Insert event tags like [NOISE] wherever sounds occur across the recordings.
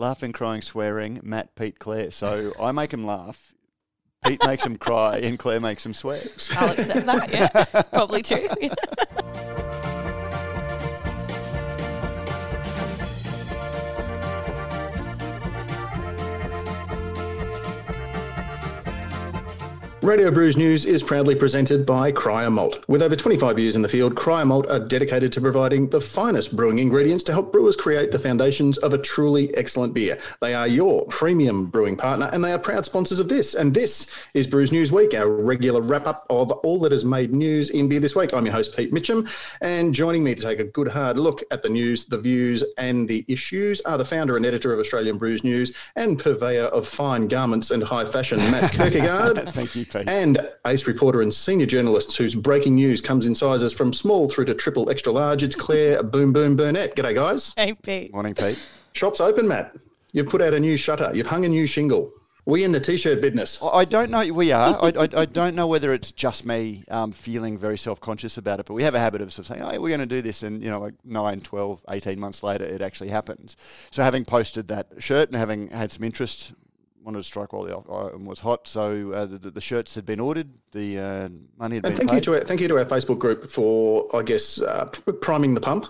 laughing, crying, swearing. Matt, Pete, Claire. So I make him laugh. Pete makes him cry, and Claire makes him swear. I'll accept that. Yeah, [LAUGHS] probably true. [LAUGHS] Radio Brews News is proudly presented by Cryer Malt. With over 25 years in the field, Cryer Malt are dedicated to providing the finest brewing ingredients to help brewers create the foundations of a truly excellent beer. They are your premium brewing partner and they are proud sponsors of this. And this is Brews News Week, our regular wrap up of all that has made news in beer this week. I'm your host, Pete Mitchell, and joining me to take a good hard look at the news, the views, and the issues are the founder and editor of Australian Brews News and purveyor of fine garments and high fashion, Matt [LAUGHS] Kirkegaard. Thank you, Pete. And ace reporter and senior journalist whose breaking news comes in sizes from small through to triple extra large. It's Claire Boom Boom Burnett. G'day, guys. hey, Pete. Morning, Pete. Shop's open, Matt. You've put out a new shutter. You've hung a new shingle. We in the t-shirt business. I I don't know. We are. I, I, I don't know whether it's just me um, feeling very self-conscious about it, but we have a habit of, sort of saying, "Oh, we're going to do this," and you know, like 9, 12, 18 months later, it actually happens. So, having posted that shirt and having had some interest, wanted to strike while the item was hot. So, uh, the, the shirts had been ordered, the uh, money had And been thank you to our, thank you to our Facebook group for, I guess, uh, priming the pump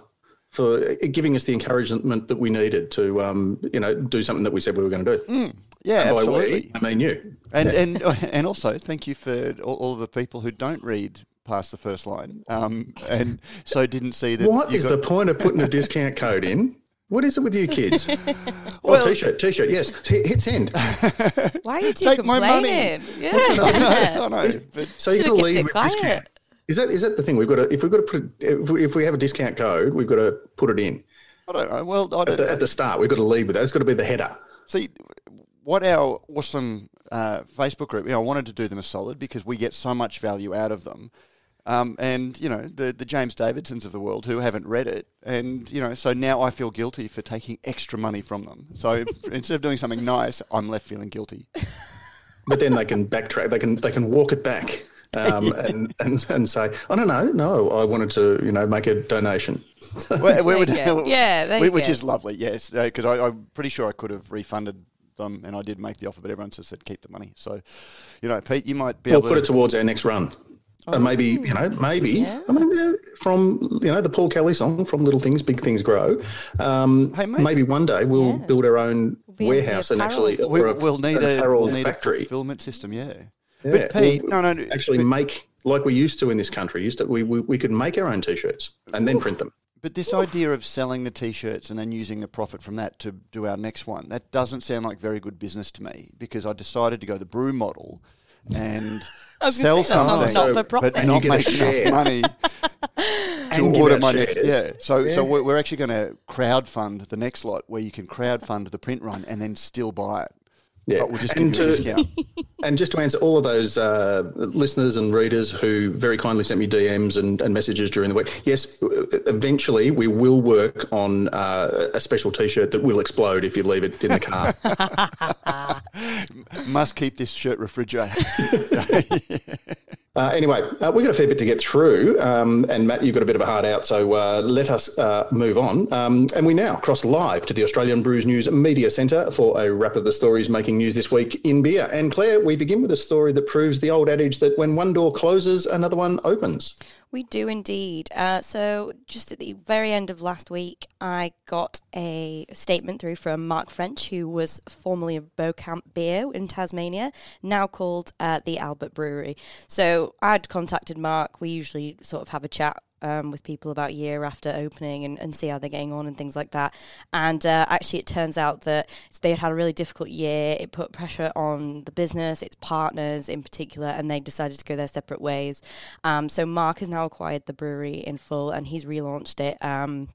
for giving us the encouragement that we needed to, um, you know, do something that we said we were going to do. yeah, And absolutely. we, I mean you. And and and also thank you for all, all of the people who don't read past the first line, um, and so didn't see that. What is got- the point of putting a discount code in? What is it with you kids? [LAUGHS] Well- oh, t-shirt, t-shirt, yes. Hit hit send. [LAUGHS] Why are you two Take my money. complaining? Yeah. [LAUGHS] I know, but So you Should've got to kept lead with quiet. discount. Is that is that the thing? We've got to if we've got to put if we, if we have a discount code, we've got to put it in I don't know. Well, I at don't the, at the start. We've got to lead with that. It's got to be the header. see what our awesome uh, Facebook group. You know, I wanted to do them a solid because we get so much value out of them. Um, and you know the the James Davidsons of the world who haven't read it, and you know so now I feel guilty for taking extra money from them. So [LAUGHS] instead of doing something nice, I'm left feeling guilty. [LAUGHS] But then they can backtrack. They can they can walk it back. Um, [LAUGHS] and, and and say, oh no no no, I wanted to you know make a donation. Well, we you would- go. Yeah, there we- you which go. is lovely. Yes, because I I'm pretty sure I could have refunded them, and I did make the offer, but everyone just said keep the money. So, you know, Pete, you might be We'll able put to it towards our next run. And maybe you know, maybe I mean, yeah, from you know the Paul Kelly song, "From Little Things, Big Things Grow." Um, Hey, mate. maybe one day we'll Yeah. build our own be in the warehouse and actually we, or a- we'll need an a apparel we'll need factory. a fulfillment system. Yeah, Yeah, but Pete, we'll no, no, actually but, make like we used to in this country. Used to we we, we could make our own t-shirts and then print them. but this idea of selling the t-shirts and then using the profit from that to do our next one that doesn't sound like very good business to me because I decided to go the brew model and I was sell gonna say, that sounds something, not for profit. but And not make enough money [LAUGHS] to give order out my next. Yeah, so so Yeah. we're, we're actually going to crowd fund the next lot where you can crowd fund the print run and then still buy it. Yeah. But we'll just And give you to- discount. [LAUGHS] And just to answer all of those uh, listeners and readers who very kindly sent me DMs and, and messages during the week, yes, eventually we will work on uh, a special T-shirt that will explode if you leave it in the car. [LAUGHS] Must keep this shirt refrigerated. [LAUGHS] Uh, anyway, uh, we've got a fair bit to get through. Um, and Matt, you've got a bit of a heart out, so uh, let us uh, move on. Um, and we now cross live to the Australian Brews News Media Centre for a wrap of the stories making news this week in beer. And Claire, we begin with a story that proves the old adage that when one door closes, another one opens. We do indeed. Uh, so, just at the very end of last week, I got a statement through from Mark French, who was formerly of Beaucamp Beer in Tasmania, now called uh, the Albert Brewery. So, I'd contacted Mark. We usually sort of have a chat um, with people about year after opening and, and see how they're getting on and things like that. And uh, actually, it turns out that they had had a really difficult year. It put pressure on the business, its partners in particular, and they decided to go their separate ways. Um, so Mark has now acquired the brewery in full, and he's relaunched it. Um,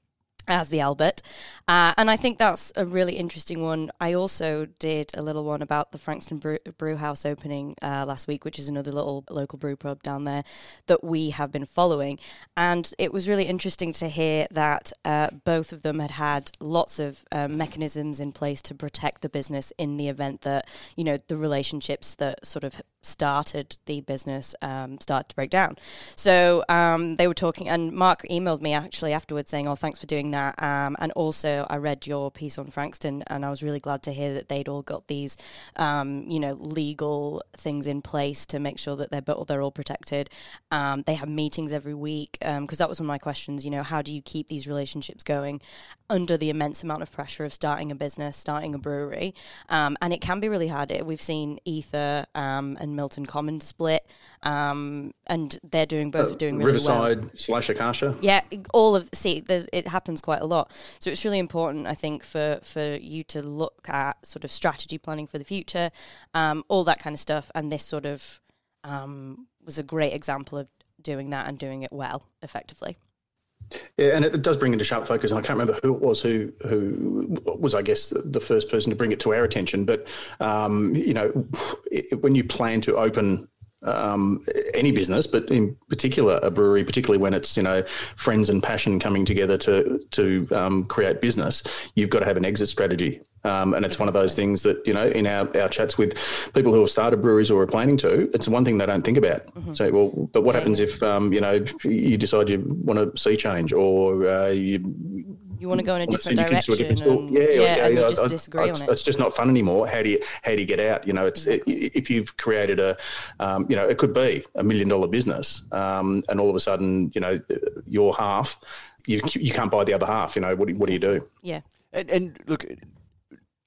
as the Albert. Uh, and I think that's a really interesting one. I also did a little one about the Frankston Brew, Brew House opening uh, last week, which is another little local brew pub down there that we have been following. And it was really interesting to hear that uh, both of them had had lots of um, mechanisms in place to protect the business in the event that, you know, the relationships that sort of started the business um, start to break down. So um, they were talking, and Mark emailed me actually afterwards saying, "Oh, thanks for doing that." that. Um, and also, I read your piece on Frankston, and I was really glad to hear that they'd all got these, um, you know, legal things in place to make sure that they're they're all protected. Um, they have meetings every week because um, that was one of my questions. You know, how do you keep these relationships going under the immense amount of pressure of starting a business, starting a brewery? Um, and it can be really hard. We've seen Ether um, and Milton Common split, and they're doing both uh, doing really Riverside well. slash Akasha. Yeah, all of see, it happens quite a lot. So it's really important, I think, for for you to look at sort of strategy planning for the future, um, all that kind of stuff. And this sort of um, was a great example of doing that and doing it well, effectively. Yeah, and it does bring into sharp focus. And I can't remember who it was who who was, I guess, the first person to bring it to our attention. But um, you know, when you plan to open um, any business, but in particular a brewery, particularly when it's you know friends and passion coming together to to um, create business, you've got to have an exit strategy. Um, and it's one of those things that you know in our, our chats with people who have started breweries or are planning to, it's one thing they don't think about. Mm-hmm. Say, well, but what happens if um, you know you decide you want to see change or uh, you you want to go in a different direction. A different and, yeah, yeah, yeah, yeah just I, disagree I, on it. It's just not fun anymore. How do you how do you get out? You know, it's exactly. it, if you've created a, um, you know, it could be a million dollar business, um, and all of a sudden, you know, your half, you you can't buy the other half. You know, what do, what do you do? Yeah, and, and look,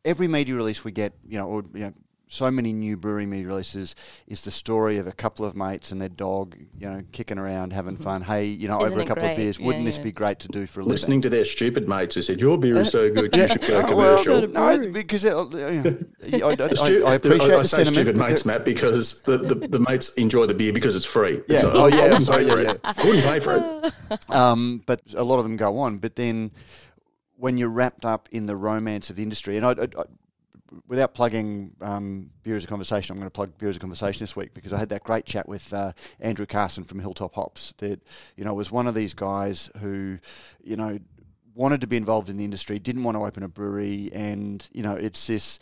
every media release we get, you know, or you know so many new brewery media releases is the story of a couple of mates and their dog, you know, kicking around, having mm-hmm. fun. Hey, you know, Isn't over a couple great? of beers, wouldn't yeah. this be great to do for a living? Listening to their stupid mates who said, your beer is so good, you should go commercial. Well, no, because it, you know, I, I, I, appreciate I, I say stupid mates, Matt, because the, the, the, mates enjoy the beer because it's free. Yeah. So, oh, yeah. I wouldn't, yeah, yeah. I wouldn't pay for it. Um, but a lot of them go on. But then when you're wrapped up in the romance of the industry, and I, I, without plugging um, Beer as a Conversation, I'm going to plug Beer as a Conversation this week because I had that great chat with uh, Andrew Carson from Hilltop Hops. That you know was one of these guys who, you know, wanted to be involved in the industry, didn't want to open a brewery, and you know, it's this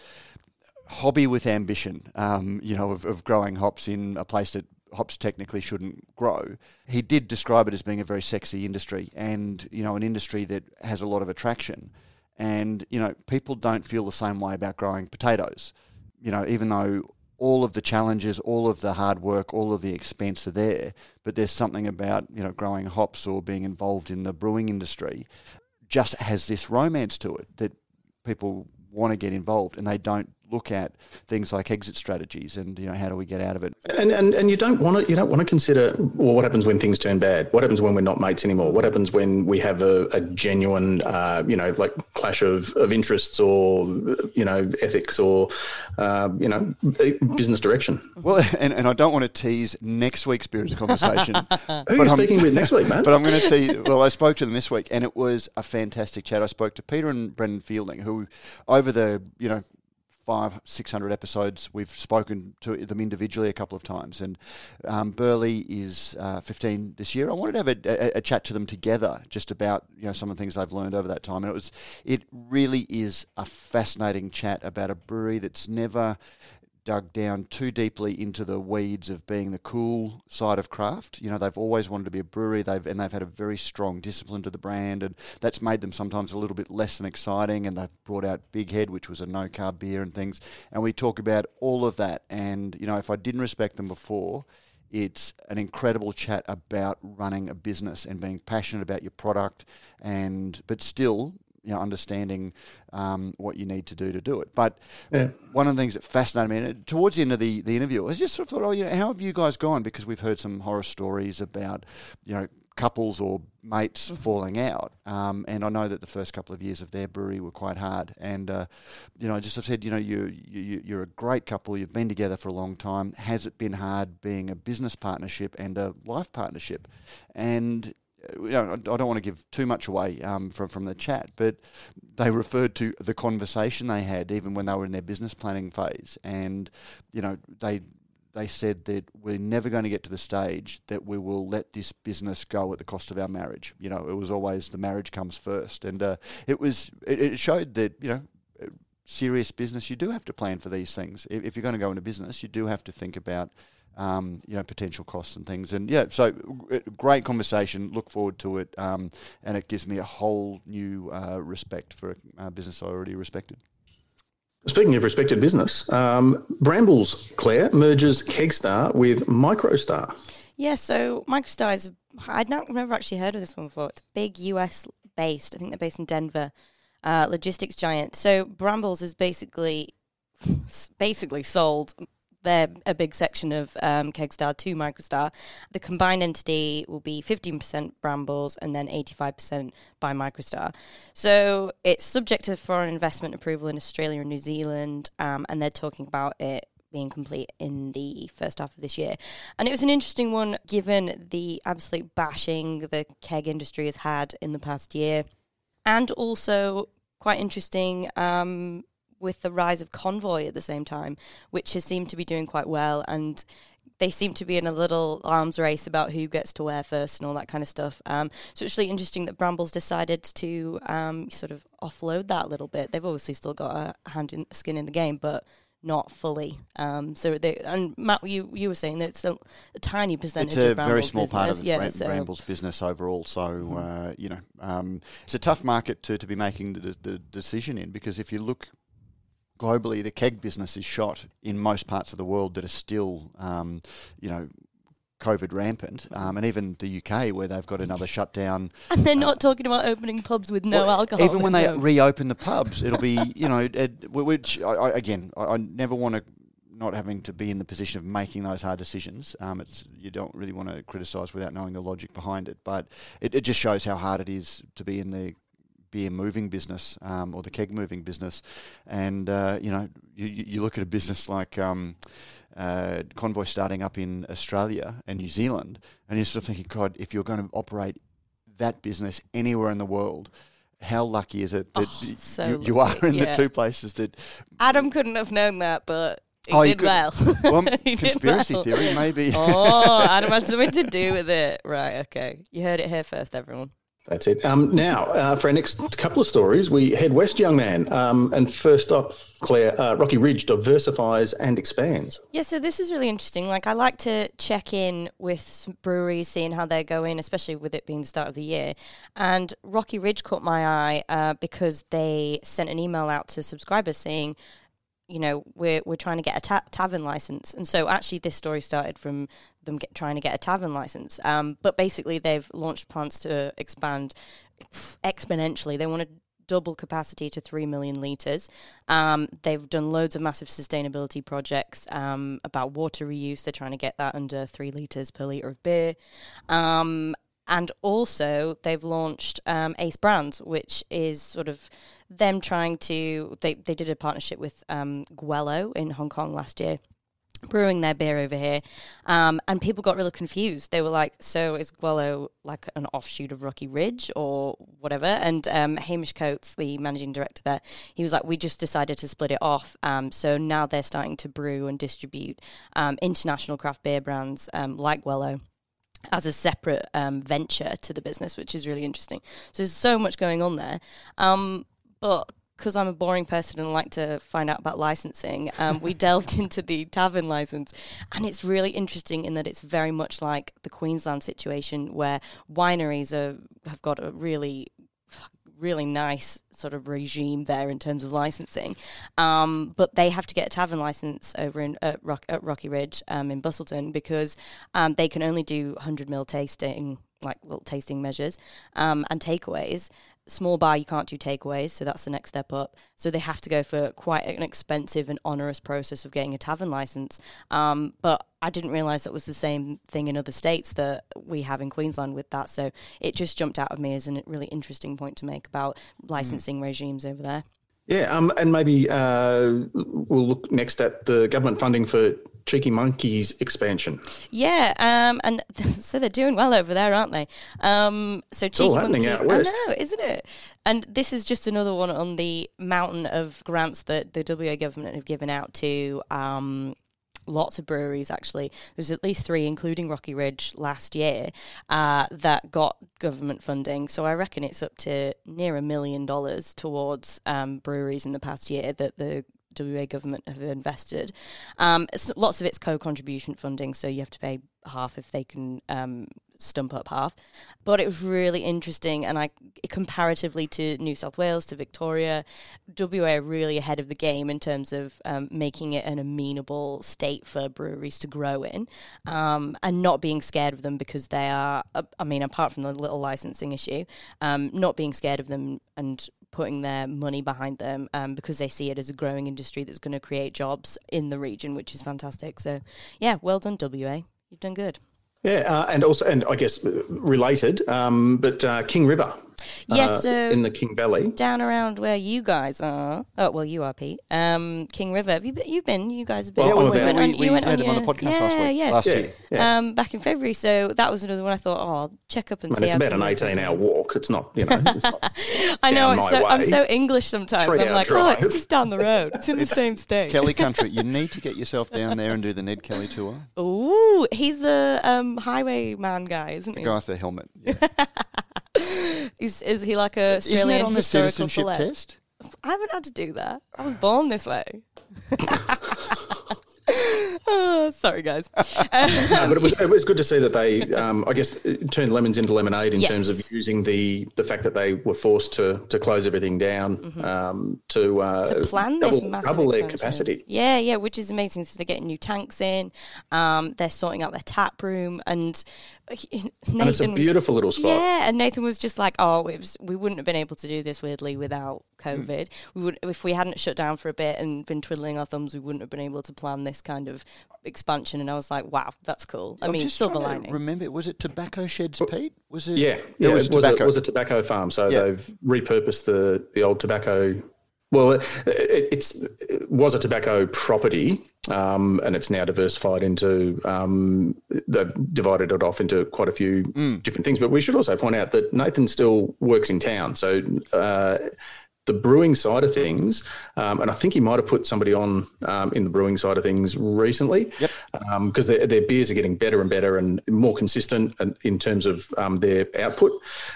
hobby with ambition. Um, you know, of, of growing hops in a place that hops technically shouldn't grow. He did describe it as being a very sexy industry and, you know, an industry that has a lot of attraction. And, you know, people don't feel the same way about growing potatoes. You know, even though all of the challenges, all of the hard work, all of the expense are there, but there's something about, you know, growing hops or being involved in the brewing industry just has this romance to it that people want to get involved and they don't look at things like exit strategies and you know how do we get out of it? And and, and you don't want to you don't want to consider well what happens when things turn bad? What happens when we're not mates anymore? What happens when we have a, a genuine uh, you know like clash of, of interests or you know ethics or uh, you know business direction? Well [LAUGHS] and, and I don't want to tease next week's Beer Conversation [LAUGHS] who are you speaking with next week [LAUGHS] man? but I'm going to tease well I spoke to them this week and it was a fantastic chat. I spoke to Peta and Brennan Fielding who over the you know five, six hundred episodes. We've spoken to them individually a couple of times, and um, Burleigh is uh, fifteen this year. I wanted to have a, a, a, chat to them together, just about you know some of the things they've learned over that time, and it was it really is a fascinating chat about a brewery that's never dug down too deeply into the weeds of being the cool side of craft. You know, they've always wanted to be a brewery. They've and they've had a very strong discipline to the brand, and that's made them sometimes a little bit less than exciting. And they've brought out Big Head, which was a no carb beer and things. And we talk about all of that. And you know, if I didn't respect them before. It's an incredible chat about running a business and being passionate about your product, and but still you know, understanding um, what you need to do to do it. But yeah. one of the things that fascinated me, and towards the end of the, the interview, I just sort of thought, oh, you know, how have you guys gone? Because we've heard some horror stories about, you know, couples or mates mm-hmm. falling out. Um, and I know that the first couple of years of their brewery were quite hard. And, uh, you know, I just have said, you know, you, you, you're a great couple. You've been together for a long time. Has it been hard being a business partnership and a life partnership? And you know, I don't want to give too much away um, from from the chat, but they referred to the conversation they had even when they were in their business planning phase, and you know they they said that we're never going to get to the stage that we will let this business go at the cost of our marriage. You know, it was always the marriage comes first, and uh, it was it, it showed that you know serious business you do have to plan for these things. If, if you're going to go into business, you do have to think about um, you know, potential costs and things. And yeah, so great conversation. Look forward to it, um, and it gives me a whole new uh, respect for a business I already respected. Speaking of respected business, um, Brambles Claire merges Kegstar with Microstar. Yeah, so Microstar is I'd not never actually heard of this one before. It's big US based. I think they're based in Denver. Uh, logistics giant. So Brambles is basically [LAUGHS] basically sold they're a big section of um, Kegstar to Microstar. The combined entity will be 15% Brambles and then 85% by Microstar. So it's subject to foreign investment approval in Australia and New Zealand, um, and they're talking about it being complete in the first half of this year. And it was an interesting one given the absolute bashing the keg industry has had in the past year, and also quite interesting. Um, with the rise of Konvoy at the same time, which has seemed to be doing quite well. And they seem to be in a little arms race about who gets to wear first and all that kind of stuff. Um, so it's really interesting that Brambles decided to um, sort of offload that a little bit. They've obviously still got a hand in skin in the game, but not fully. Um, so they and Matt, you you were saying that it's a, a tiny percentage. It's a very small business. part of yeah, Brambles business overall. So mm-hmm. uh, you know, um, it's a tough market to, to be making the, the decision in because if you look globally, the keg business is shot in most parts of the world that are still, um, you know, COVID rampant, um, and even the UK where they've got another shutdown. [LAUGHS] And they're uh, not talking about opening pubs with no well, alcohol. Even when they reopen the pubs, it'll be [LAUGHS] you know, it, which I, I, again, I, I never want to not having to be in the position of making those hard decisions. Um, it's you don't really want to criticise without knowing the logic behind it, but it, it just shows how hard it is to be in the beer moving business um, or the keg moving business. And, uh, you know, you, you look at a business like um, uh, Konvoy starting up in Australia and New Zealand, and you're sort of thinking, God, if you're going to operate that business anywhere in the world, how lucky is it that oh, so you, you, are in yeah. the two places that Adam couldn't have known that, but he oh, did well. [LAUGHS] well [LAUGHS] conspiracy well. theory, maybe. oh, Adam had something to do [LAUGHS] with it. Right, okay. You heard it here first, everyone. That's it. Um, now, uh, for our next couple of stories, we head west, young man. Um, and first up, Claire, uh, Rocky Ridge diversifies and expands. Yeah, so this is really interesting. Like, I like to check in with breweries, seeing how they're going, especially with it being the start of the year. And Rocky Ridge caught my eye uh, because they sent an email out to subscribers saying, you know, we're we're trying to get a ta- tavern license, and so actually this story started from them get, trying to get a tavern license. Um, but basically, they've launched plans to expand exponentially. They want to double capacity to 3 million litres. Um, they've done loads of massive sustainability projects um, about water reuse. They're trying to get that under 3 litres per litre of beer. Um, and also, they've launched um, Ace Brands, which is sort of them trying to. They, they did a partnership with um, Gweilo in Hong Kong last year brewing their beer over here, um, and people got really confused. They were like, "So is Gweilo like an offshoot of Rocky Ridge or whatever?" And um, Hamish Coates, the managing director there, he was like, "We just decided to split it off. Um, so now they're starting to brew and distribute um, international craft beer brands um, like Gweilo." as a separate um, venture to the business, which is really interesting. So there's so much going on there. But because I'm a boring person and like to find out about licensing, um, we [LAUGHS] delved into the tavern license, and it's really interesting in that it's very much like the Queensland situation where wineries are, have got a really really nice sort of regime there in terms of licensing. Um, but they have to get a tavern license over in at, Rock, at Rocky Ridge um, in Busselton because um, they can only do 100 mil tasting, like little tasting measures, um, and takeaways small bar you can't do takeaways so that's the next step up. So they have to go for quite an expensive and onerous process of getting a tavern license. Um, but i didn't realize that was the same thing in other states that we have in queensland with that. So it just jumped out of me as a really interesting point to make about licensing mm. regimes over there. Yeah, um, and maybe uh, we'll look next at the government funding for Cheeky Monkeys expansion. Yeah, um, and [LAUGHS] so they're doing well over there, aren't they? Um, so Cheeky Monkey, out west. I know, isn't it? And this is just another one on the mountain of grants that the WA government have given out to um, lots of breweries actually. There's at least three, including Rocky Ridge last year, uh, that got government funding. So I reckon it's up to near a million dollars towards um, breweries in the past year that the WA government have invested. Um, lots of it's co-contribution funding, so you have to pay half if they can um, stump up half. But it was really interesting, and I comparatively to New South Wales to Victoria, WA are really ahead of the game in terms of um, making it an amenable state for breweries to grow in, um, and not being scared of them because they are. Uh, I mean, apart from the little licensing issue, um, not being scared of them and putting their money behind them um, because they see it as a growing industry that's going to create jobs in the region, which is fantastic. So, yeah, well done, WA. You've done good. Yeah, uh, and also, and I guess uh, related, um, but uh, King River Yes, uh, so in the King Valley. down around where you guys are. Oh well, you are Pete. Um, King River. Have you been? You've been. You guys have been. Well, Yeah, I'm we, about- we, on- we you went had him on the podcast yeah, last week, Yeah, last Yeah, year. yeah. Um, back in February. So that was another one. I thought, oh, I'll check up and I see. mean, it's how about an 18 hour walk. It's not, you know, it's not, [LAUGHS] I know. It's so, I'm so English sometimes. Three I'm hour like, oh, it's just down the road. It's in the same state. Kelly Country. You [LAUGHS] need to get yourself down there and do the Ned Kelly tour. Ooh, he's the um, highwayman guy, isn't The he? guy with the helmet. Yeah. [LAUGHS] [LAUGHS] Is, is he like a Isn't Australian that on the citizenship celeb? test? I haven't had to do that. I was born this way. [LAUGHS] [LAUGHS] oh, sorry, guys. no, but it was it was good to see that they, um, I guess, turned lemons into lemonade in Yes. terms of using the the fact that they were forced to to close everything down um, to, uh, Mm-hmm. to plan double, this massive double their expansion. capacity. Yeah, yeah, which is amazing. So they're getting new tanks in. Um, they're sorting out their tap room, and Nathan [LAUGHS] And it's a was- beautiful little spot. Yeah, and Nathan was just like, "Oh, it was, we wouldn't have been able to do this weirdly without Hmm. COVID. We would, if we hadn't shut down for a bit and been twiddling our thumbs, we wouldn't have been able to plan this kind of expansion." And I was like, "Wow, that's cool." I I'm mean, just silver trying to lining. Remember, was it Tobacco Sheds, Pete? Was it? Yeah, yeah, it was it was, tobacco. a, was a tobacco farm. So Yeah. they've repurposed the the old tobacco. Well, it, it, was a tobacco property, um, and it's now diversified into. Um, they've divided it off into quite a few Mm. different things. But we should also point out that Nathan still works in town, so. Uh, the brewing side of things, um, and I think he might have put somebody on um, in the brewing side of things recently, Yep. because their, their beers are getting better and better and more consistent in terms of um, their output.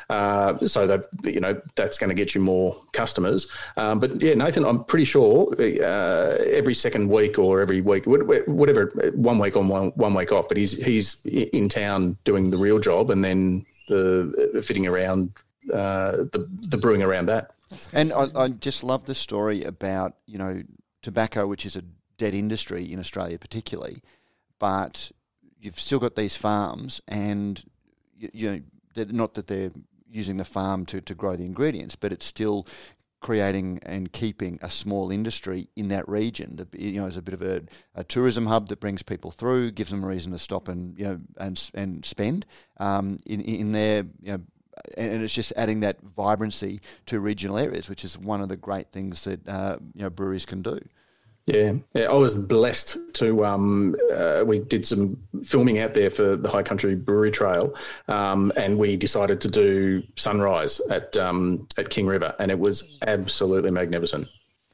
Uh, so that you know that's going to get you more customers. Um, but yeah, Nathan, I'm pretty sure uh, every second week or every week, whatever, one week on, one, one week off. But he's he's in town doing the real job, and then the uh, fitting around uh, the the brewing around that. And I, I just love the story about you know tobacco, which is a dead industry in Australia, particularly, but you've still got these farms, and you, you know not that they're using the farm to, to grow the ingredients, but it's still creating and keeping a small industry in that region. that, You know, as a bit of a, a tourism hub that brings people through, gives them a reason to stop and you know and and spend um, in in their you know and it's just adding that vibrancy to regional areas, which is one of the great things that uh, you know breweries can do. Yeah, yeah. I was blessed to. Um, uh, we did some filming out there for the High Country Brewery Trail, um, and we decided to do sunrise at um, at King River, and it was absolutely magnificent.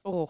Oh,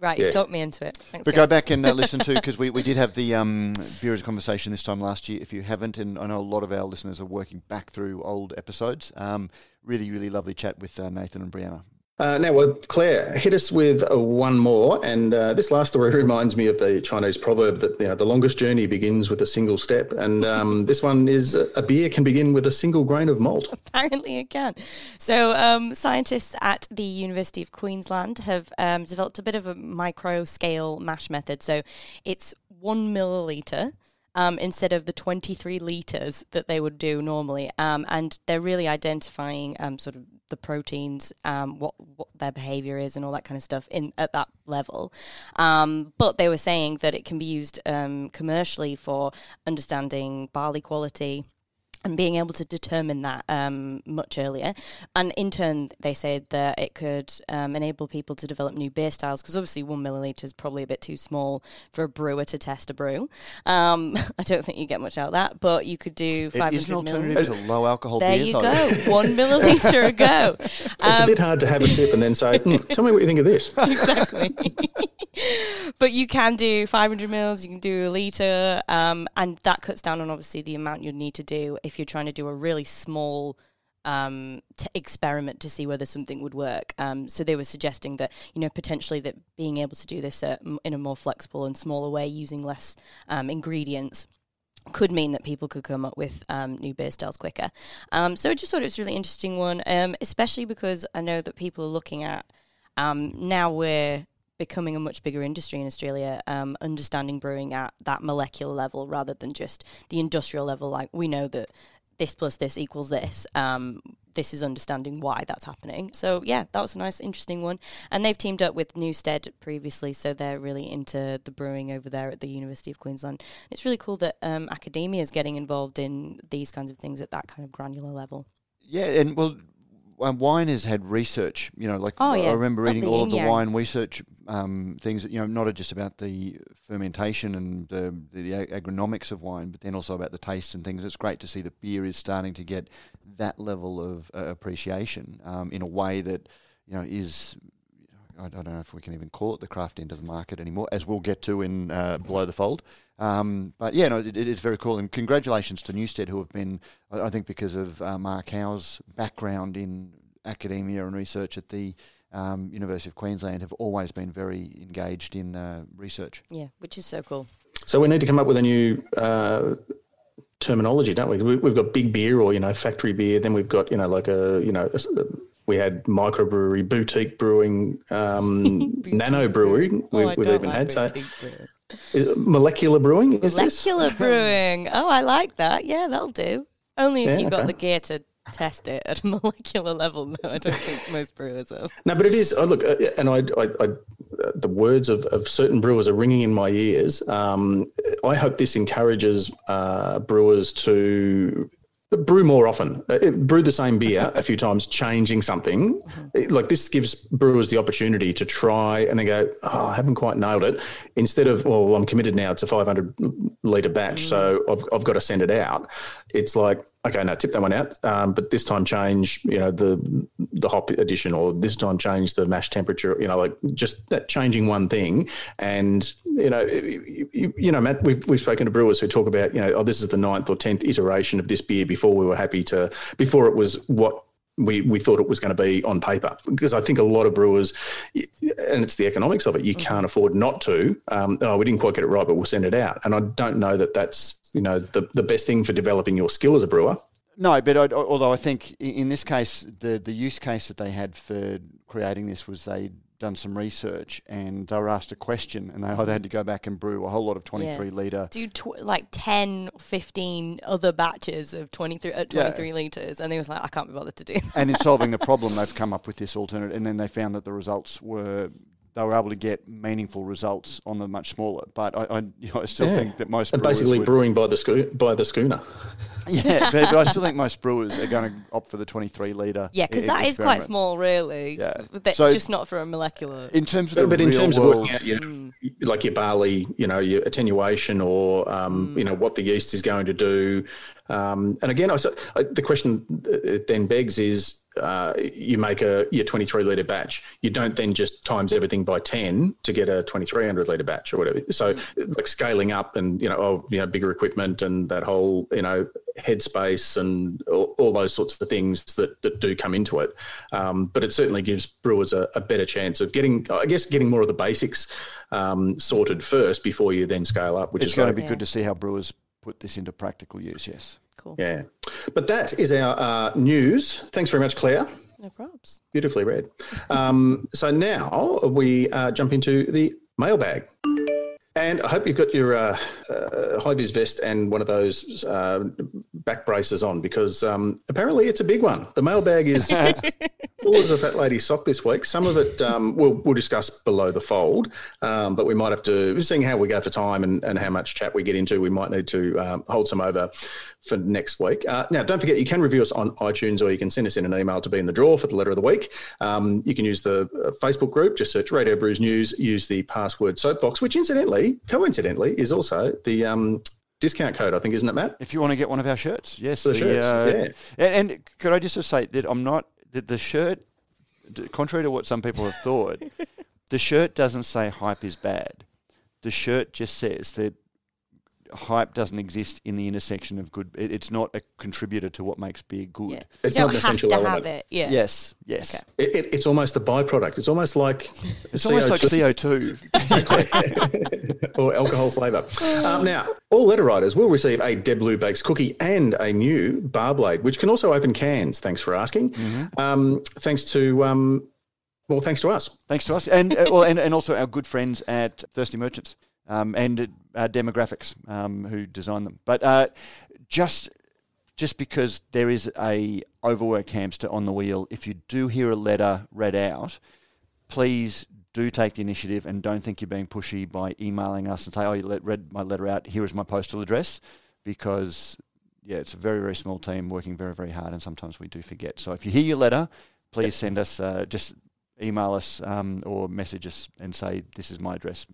right, Yeah. you've talked me into it. Thanks, But go back and uh, listen to [LAUGHS] because we, we did have the um, Beerers conversation this time last year. If you haven't, and I know a lot of our listeners are working back through old episodes. Um, really, really lovely chat with uh, Nathan and Brianna. Uh, now, well, Claire, hit us with uh, one more, and uh, this last story [LAUGHS] reminds me of the Chinese proverb that you know the longest journey begins with a single step, and um, this one is uh, a beer can begin with a single grain of malt. [LAUGHS] Apparently, it can. So, um, scientists at the University of Queensland have um, developed a bit of a micro scale mash method. So, it's one milliliter. Um, instead of the 23 litres that they would do normally. Um, and they're really identifying um, sort of the proteins, um, what, what their behaviour is, and all that kind of stuff in at that level. Um, but they were saying that it can be used um, commercially for understanding barley quality and being able to determine that um, much earlier. And in turn, they said that it could um, enable people to develop new beer styles because obviously one milliliter is probably a bit too small for a brewer to test a brew. Um, [LAUGHS] I don't think you get much out of that, but you could do It 500 is an alternative milliliters. to low alcohol There beer. you though. go, one milliliter a go. [LAUGHS] It's a Um, bit hard to have a sip and then say, "Hmm, "Tell me what you think of this." [LAUGHS] exactly. but you can do 500 mils, you can do a litre, um, and that cuts down on obviously the amount you'd need to do if you're trying to do a really small um, to experiment to see whether something would work. Um, so they were suggesting that you know potentially that being able to do this uh, in a more flexible and smaller way, using less um, ingredients. Could mean that people could come up with um, new beer styles quicker. Um, so I just thought it was a really interesting one, um, especially because I know that people are looking at now we're becoming a much bigger industry in Australia, um, understanding brewing at that molecular level rather than just the industrial level. Like we know that this plus this equals this. Um, this is understanding why that's happening. So yeah, that was a nice, interesting one. And they've teamed up with Newstead previously, so they're really into the brewing over there at the University of Queensland. It's really cool that um, academia is getting involved in these kinds of things at that kind of granular level. Yeah, and well, um, wine has had research. You know, like oh, yeah. I remember reading all of the wine research um, things. You know, not just about the fermentation and the, the agronomics of wine, but then also about the taste and things. It's great to see that beer is starting to get that level of uh, appreciation um, in a way that you know is I don't know if we can even call it the craft end of the market anymore, as we'll get to in uh, Below the Fold. Um, but yeah, no, it, it is very cool. And congratulations to Newstead, who have been, I, think, because of uh, Mark Howe's background in academia and research at the um, University of Queensland, have always been very engaged in uh, research. Yeah, which is so cool. So we need to come up with a new uh, terminology, don't we? We've got big beer or you know factory beer. Then we've got you know like a you know we had microbrewery, boutique brewing, um, [LAUGHS] boutique nano brewing. Oh, we've, we've even like had so molecular brewing. Is molecular this? [LAUGHS] brewing. Oh, I like that. Yeah, that'll do. Only if yeah, you've got the gear to test it at a [LAUGHS] molecular level. No, I don't think most brewers have. No, but it is. Oh, look, uh, and I, I, I, the words of, of certain brewers are ringing in my ears. Um, I hope this encourages uh, brewers to brew more often. Uh, brew the same beer a few times, changing something. Mm-hmm. Like this gives brewers the opportunity to try and then go, oh, I haven't quite nailed it. Instead of, well, I'm committed now. It's a 500 litre batch, mm-hmm. so I've, I've got to send it out. It's like, okay, now tip that one out, um, but this time change, you know, the the hop addition, or this time change the mash temperature. You know, like just that changing one thing, and you know, you, you, know, Matt, we've we've spoken to brewers who talk about, you know, oh, this is the ninth or tenth iteration of this beer before we were happy to, before it was what we, we thought it was going to be on paper because I think a lot of brewers, and it's the economics of it, you mm-hmm. can't afford not to. Um, oh, we didn't quite get it right, but we'll send it out. And I don't know that that's you know the the best thing for developing your skill as a brewer. No, but I, although I think in this case, the the use case that they had for creating this was they'd done some research and they were asked a question and they either had to go back and brew a whole lot of 23 yeah. litre. Do tw- like 10, 15 other batches of 23, uh, 23 yeah. litres and they was like, I can't be bothered to do that. And in solving the [LAUGHS] problem, they've come up with this alternate and then they found that the results were they were able to get meaningful results on the much smaller. But I, I, you [LAUGHS] know, I still yeah. think that most and basically would, brewing by the sco- by the schooner. [LAUGHS] yeah, but, but, I still think most brewers are going to opt for the 23 litre. Yeah, because that is quite small, really. Yeah, so just not for a molecular. In terms of but, but in terms world, of looking at you know, mm. like your barley, you know, your attenuation or um, mm. you know what the yeast is going to do. Um, and again, I, the question uh, then begs is uh, you make a your 23 litre batch. You don't then just times everything by 10 to get a 2300 litre batch or whatever. So like scaling up and, you know, oh, you know, bigger equipment and that whole, you know, headspace and all, all those sorts of things that, that do come into it. Um, but it certainly gives brewers a, a, better chance of getting, I guess, getting more of the basics um, sorted first before you then scale up, which it's is going to be yeah. good to see how brewers put this into practical use, yes. Cool. Yeah. But that is our uh, news. Thanks very much, Claire. No problems. Beautifully read. Um, so now we uh, jump into the mailbag. And I hope you've got your uh, uh, high vis vest and one of those uh, back braces on because um, apparently it's a big one. The mailbag is [LAUGHS] full as a fat lady sock this week. Some of it um, we'll, we'll, discuss below the fold, um, but we might have to, seeing how we go for time and, and how much chat we get into, we might need to um, hold some over for next week. Uh, now, don't forget, you can review us on iTunes or you can send us in an email to be in the draw for the letter of the week. Um, you can use the uh, Facebook group, just search Radio Brews News, use the password soapbox, which incidentally, coincidentally, is also the um, discount code, I think, isn't it, Matt? If you want to get one of our shirts, yes. The, the shirts, uh, yeah. And, and, could I just say that I'm not, that the shirt, contrary to what some people have thought, [LAUGHS] the shirt doesn't say hype is bad. The shirt just says that hype doesn't exist in the intersection of good. It, it's not a contributor to what makes beer good. Yeah. It's you not don't an have essential to element. have it. Yeah. Yes, yes. Okay. It, it, it's almost a byproduct. It's almost like [LAUGHS] It's almost like CO two. [LAUGHS] or alcohol flavour. Um, now, all letter writers will receive a Deb Blue Bakes cookie and a new bar blade, which can also open cans. Thanks for asking. Um, thanks to um, well, thanks to us. Thanks to us, and uh, well, and, and also our good friends at Thirsty Merchants um, and uh, Demographics um, who design them. But uh, just just because there is a overworked hamster on the wheel, if you do hear a letter read out, please do take the initiative and don't think you're being pushy by emailing us and say, "Oh, you let, read my letter out. Here is my postal address," because yeah, it's a very very small team working very very hard, and sometimes we do forget. So if you hear your letter, please send us uh, just email us um, or message us and say this is my address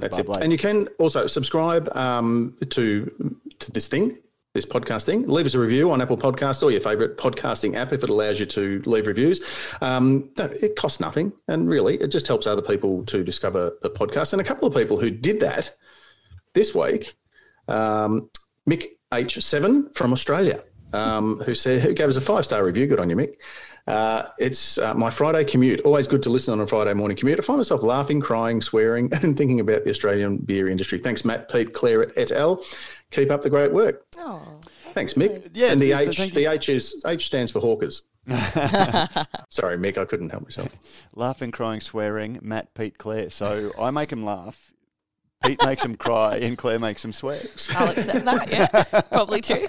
That's bar it. blade. And you can also subscribe um, to to this thing, this podcast thing. Leave us a review on Apple Podcast or your favourite podcasting app if it allows you to leave reviews. Um, it costs nothing, and really, it just helps other people to discover the podcast. And a couple of people who did that this week, um, Mick H7 from Australia, um, who said who gave us a five star review. Good on you, Mick. Uh, it's uh, my Friday commute. Always good to listen on a Friday morning commute. I find myself laughing, crying, swearing, [LAUGHS] and thinking about the Australian beer industry. Thanks, Matt, Pete, Claire, et al. Keep up the great work. Oh. Thanks, Mick. Yeah, and the H, thank the H is H stands for hawkers. [LAUGHS] Sorry, Mick, I couldn't help myself. Laughing, crying, swearing. Matt, Pete, Claire. So I make them laugh. Pete makes them cry, and Claire makes them sweat. I'll accept that. Yeah, [LAUGHS] probably true.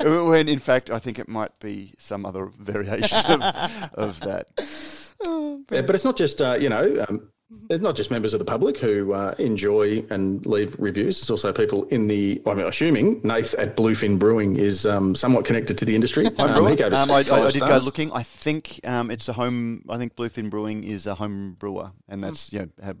[LAUGHS] when in fact, I think it might be some other variation of, of that. Yeah, but it's not just uh, you know. Um, it's not just members of the public who uh, enjoy and leave reviews. It's also people in the. I mean, assuming Nath at Bluefin Brewing is um, somewhat connected to the industry. Um, he gave us Um, I, I, five I did go looking. I think um, it's a home. I think Bluefin Brewing is a home brewer, and that's you know. Have,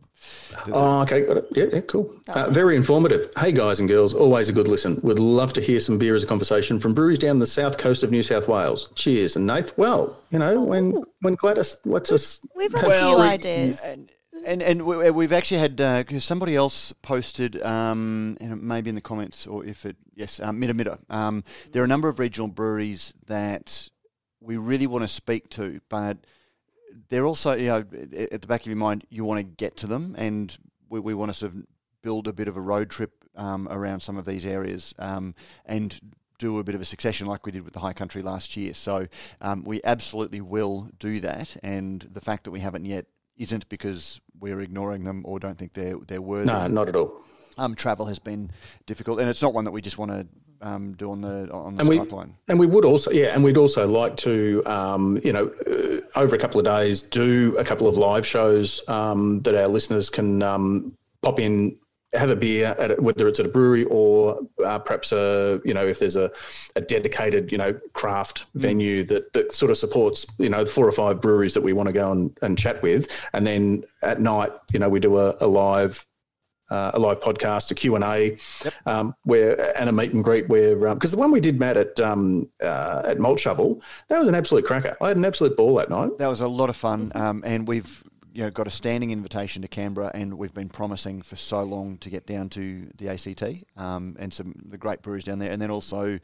Oh, okay, got it. Yeah, yeah, cool. Uh, very informative. Hey, guys and girls, always a good listen. Would love to hear some beer as a conversation from breweries down the south coast of New South Wales. Cheers, and Nath. Well, you know, when when Gladys lets us, We've had a few ideas. and and and we- we've actually had because somebody else posted, um, and maybe in the comments or if it yes, um, Mitta Mitta. Um, there are a number of regional breweries that we really want to speak to, but they're also you know at the back of your mind you want to get to them, and we, we want to sort of build a bit of a road trip um, around some of these areas um, and do a bit of a succession like we did with the high country last year. So um, we absolutely will do that, and the fact that we haven't yet isn't because we're ignoring them or don't think they're they're worthy. no, not at all. Um, travel has been difficult, and it's not one that we just want to um, do on the on the And we- And we would also, yeah, and we'd also like to, um, you know, uh, over a couple of days, do a couple of live shows um, that our listeners can um, pop in, have a beer, at a, whether it's at a brewery or uh, perhaps a, you know, if there's a, a dedicated, you know, craft venue that that sort of supports, you know, the four or five breweries that we want to go and, and chat with, and then at night, you know, we do a, a live uh, a live podcast, a Q and A, um, where and a meet and greet. Where because the one we did, Matt, at um, uh, at Malt Shovel, that was an absolute cracker. I had an absolute ball that night. That was a lot of fun, um, and we've you know got a standing invitation to Canberra, and we've been promising for so long to get down to the ACT um, and some the great breweries down there, and then also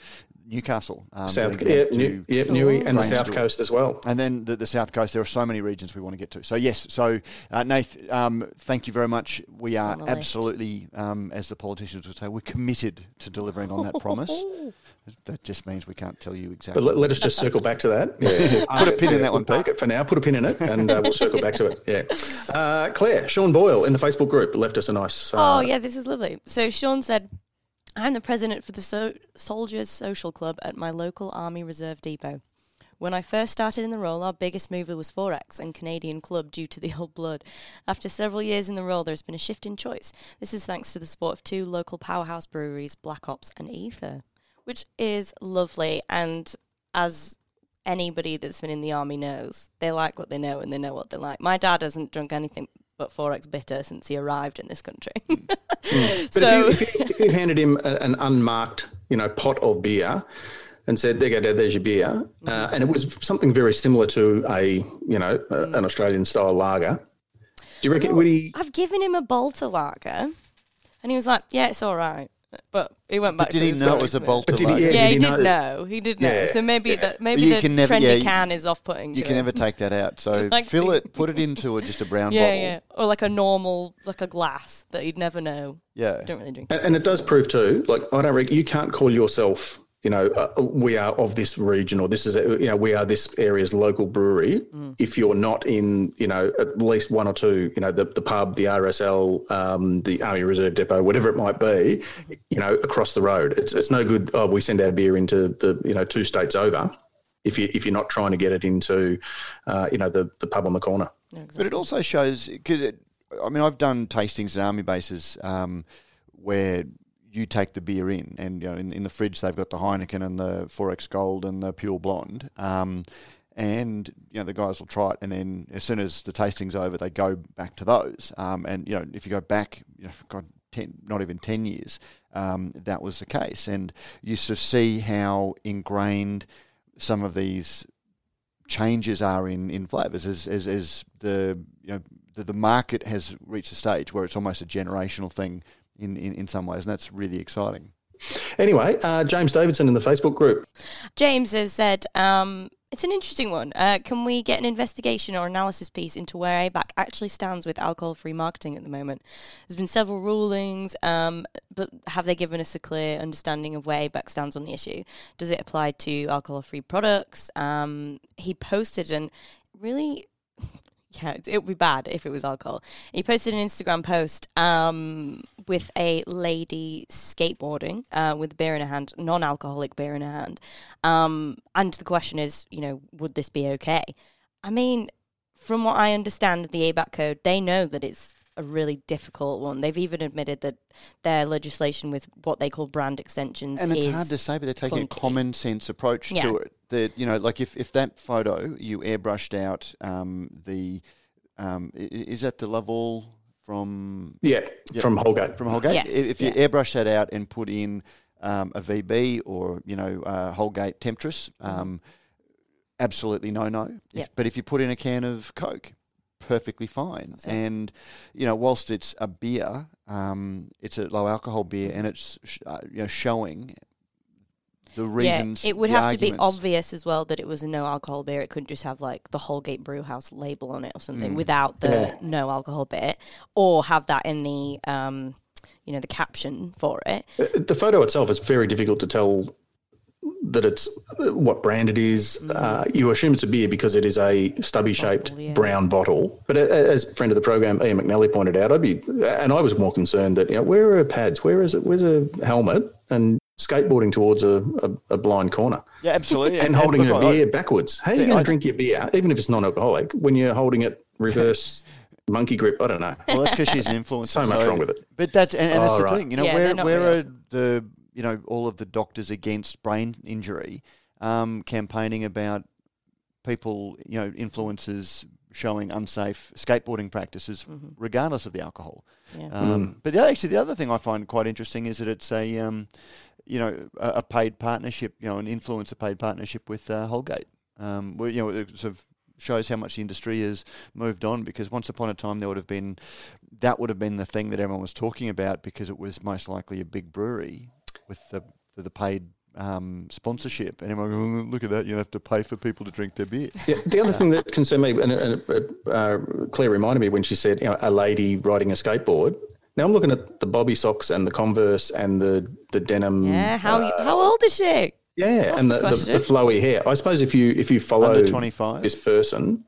Newcastle, um, South, yeah, New, yeah, Newey, and the Brainstorm. South Coast as well. And then the, the south coast, there are so many regions we want to get to. So yes, so uh, Nath, um, thank you very much. We are on the list. absolutely, um, as the politicians would say, we're committed to delivering on that [LAUGHS] promise. That just means we can't tell you But exactly. let, let us just circle back to that. Yeah. [LAUGHS] Put a pin in that one, Park Pete. it for now. Put a pin in it, and uh, we'll circle back to it. Yeah. Uh, Claire, Sean Boyle in the Facebook group left us a nice. Uh, Oh, yeah, this is lovely. So Sean said, I'm the president for the so- Soldiers Social Club at my local Army Reserve depot. When I first started in the role, our biggest mover was XXXX and Canadian Club due to the old blood. After several years in the role, there's been a shift in choice. This is thanks to the support of two local powerhouse breweries, Black Hops and Ether, which is lovely. And as anybody that's been in the army knows, they like what they know and they know what they like. My dad hasn't drunk anything but XXXX bitter since he arrived in this country. Hmm. Hmm. [LAUGHS] But so if, you, if, you, if you handed him a, an unmarked, you know, pot of beer and said, "There you go, Dad, there's your beer," uh, mm-hmm. and it was something very similar to a, you know, a, mm. an Australian style lager, do you reckon would he? I've given him a Balter lager, and he was like, "Yeah, it's all right." But he went back. But did to he the know it was a [LAUGHS] for bolt did he- yeah, Yeah, did he he did know- know. He did know. Yeah, so maybe yeah. that maybe You the can never- trendy yeah, you- can is off-putting. You can him. never take that out. So [LAUGHS] Like fill it, put it into a, just a brown Yeah, bottle. yeah, or like a normal, like a glass that you'd never know. Yeah. Don't really drink. And, and it does prove too, like I don't reckon you can't call yourself, you know, uh, we are of this region or this is, a, you know, we are this area's local brewery if you're not in, you know, at least one or two, you know, the, the pub, the RSL, um, the Army Reserve Depot, whatever it might be, you know, across the road. It's it's no good. Oh, we send our beer into the, you know, two states over. If you if you're not trying to get it into, uh, you know, the the pub on the corner. No, exactly. But it also shows because I mean I've done tastings at army bases um, where you take the beer in, and you know in, in the fridge they've got the Heineken and the XXXX Gold and the Pure Blonde, um, and you know the guys will try it, and then as soon as the tasting's over, they go back to those. Um, and you know if you go back, you know, God, 10, not even ten years, um, that was the case, and you sort of see how ingrained some of these changes are in, in flavours as, as, as the you know the, the market has reached a stage where it's almost a generational thing in, in, in some ways, and that's really exciting. Anyway, uh, James Davidson in the Facebook group. James has said, um, it's an interesting one. Uh, can we get an investigation or analysis piece into where ABAC actually stands with alcohol free marketing at the moment? There's been several rulings, um, but have they given us a clear understanding of where ABAC stands on the issue? Does it apply to alcohol free products? Um, he posted and really. It would be bad if it was alcohol. He posted an Instagram post um, with a lady skateboarding uh, with beer in her hand, non-alcoholic beer in her hand, um, and the question is, you know, would this be okay? I mean, from what I understand of the ABAC code, they know that it's a really difficult one. They've even admitted that their legislation with what they call brand extensions And it's is hard to say, but they're taking a common sense approach Yeah. to it. That you know, like if, if that photo you airbrushed out um, the um, i- i- is that the Lovell from Yeah, Yep. from Holgate. from Holgate. Yes, if if you yeah. airbrush that out and put in um, a VB or you know uh, Holgate Temptress, um, absolutely no no. Mm-hmm. Yep. But if you put in a can of Coke, perfectly fine. So- And you know, whilst it's a beer, um, it's a low alcohol beer, and it's sh- uh, you know showing the reasons. Yeah, it would the have to be obvious as well that it was a no alcohol beer. It couldn't just have like the Holgate Brewhouse label on it or something Mm. without the Yeah. no alcohol bit, or have that in the um, you know, the caption for it. Uh, The photo itself is very difficult to tell that it's uh, what brand it is. Uh, you assume it's a beer because it is a stubby shaped yeah. brown bottle. But a- a- as friend of the program, Ian McNally pointed out, I'd be, and I was more concerned that, you know, where are pads? Where is it? Where's a helmet? And skateboarding towards a, a, a blind corner Yeah, absolutely. and holding look, a I- beer backwards. How are you Yeah, going to drink your beer, even if it's non alcoholic, when you're holding it reverse [LAUGHS] monkey grip? I don't know. Well, that's because she's an influencer. So much wrong with it. But that's and, and that's Oh, the right. thing. You know, Yeah, where they're where real. are the you know all of the doctors against brain injury um, campaigning about people you know influencers showing unsafe skateboarding practices Mm-hmm. regardless of the alcohol. Yeah. Um, But the, actually, the other thing I find quite interesting is that it's a um, you know a, a paid partnership, you know, an influencer paid partnership with uh, Holgate. Um, where, you know, it sort of shows how much the industry has moved on because once upon a time there would have been that would have been the thing that everyone was talking about because it was most likely a big brewery with the the, paid um, sponsorship and everyone going, "Oh, look at that you have to pay for people to drink their beer Yeah, the other thing that concerned me, and, and uh, Claire reminded me when she said, you know, a lady riding a skateboard. Now I'm looking at the bobby socks and the Converse and the the denim. yeah, how how old is she? yeah, That's and the the, the, the flowy hair. I suppose if you if you follow under 25 this person,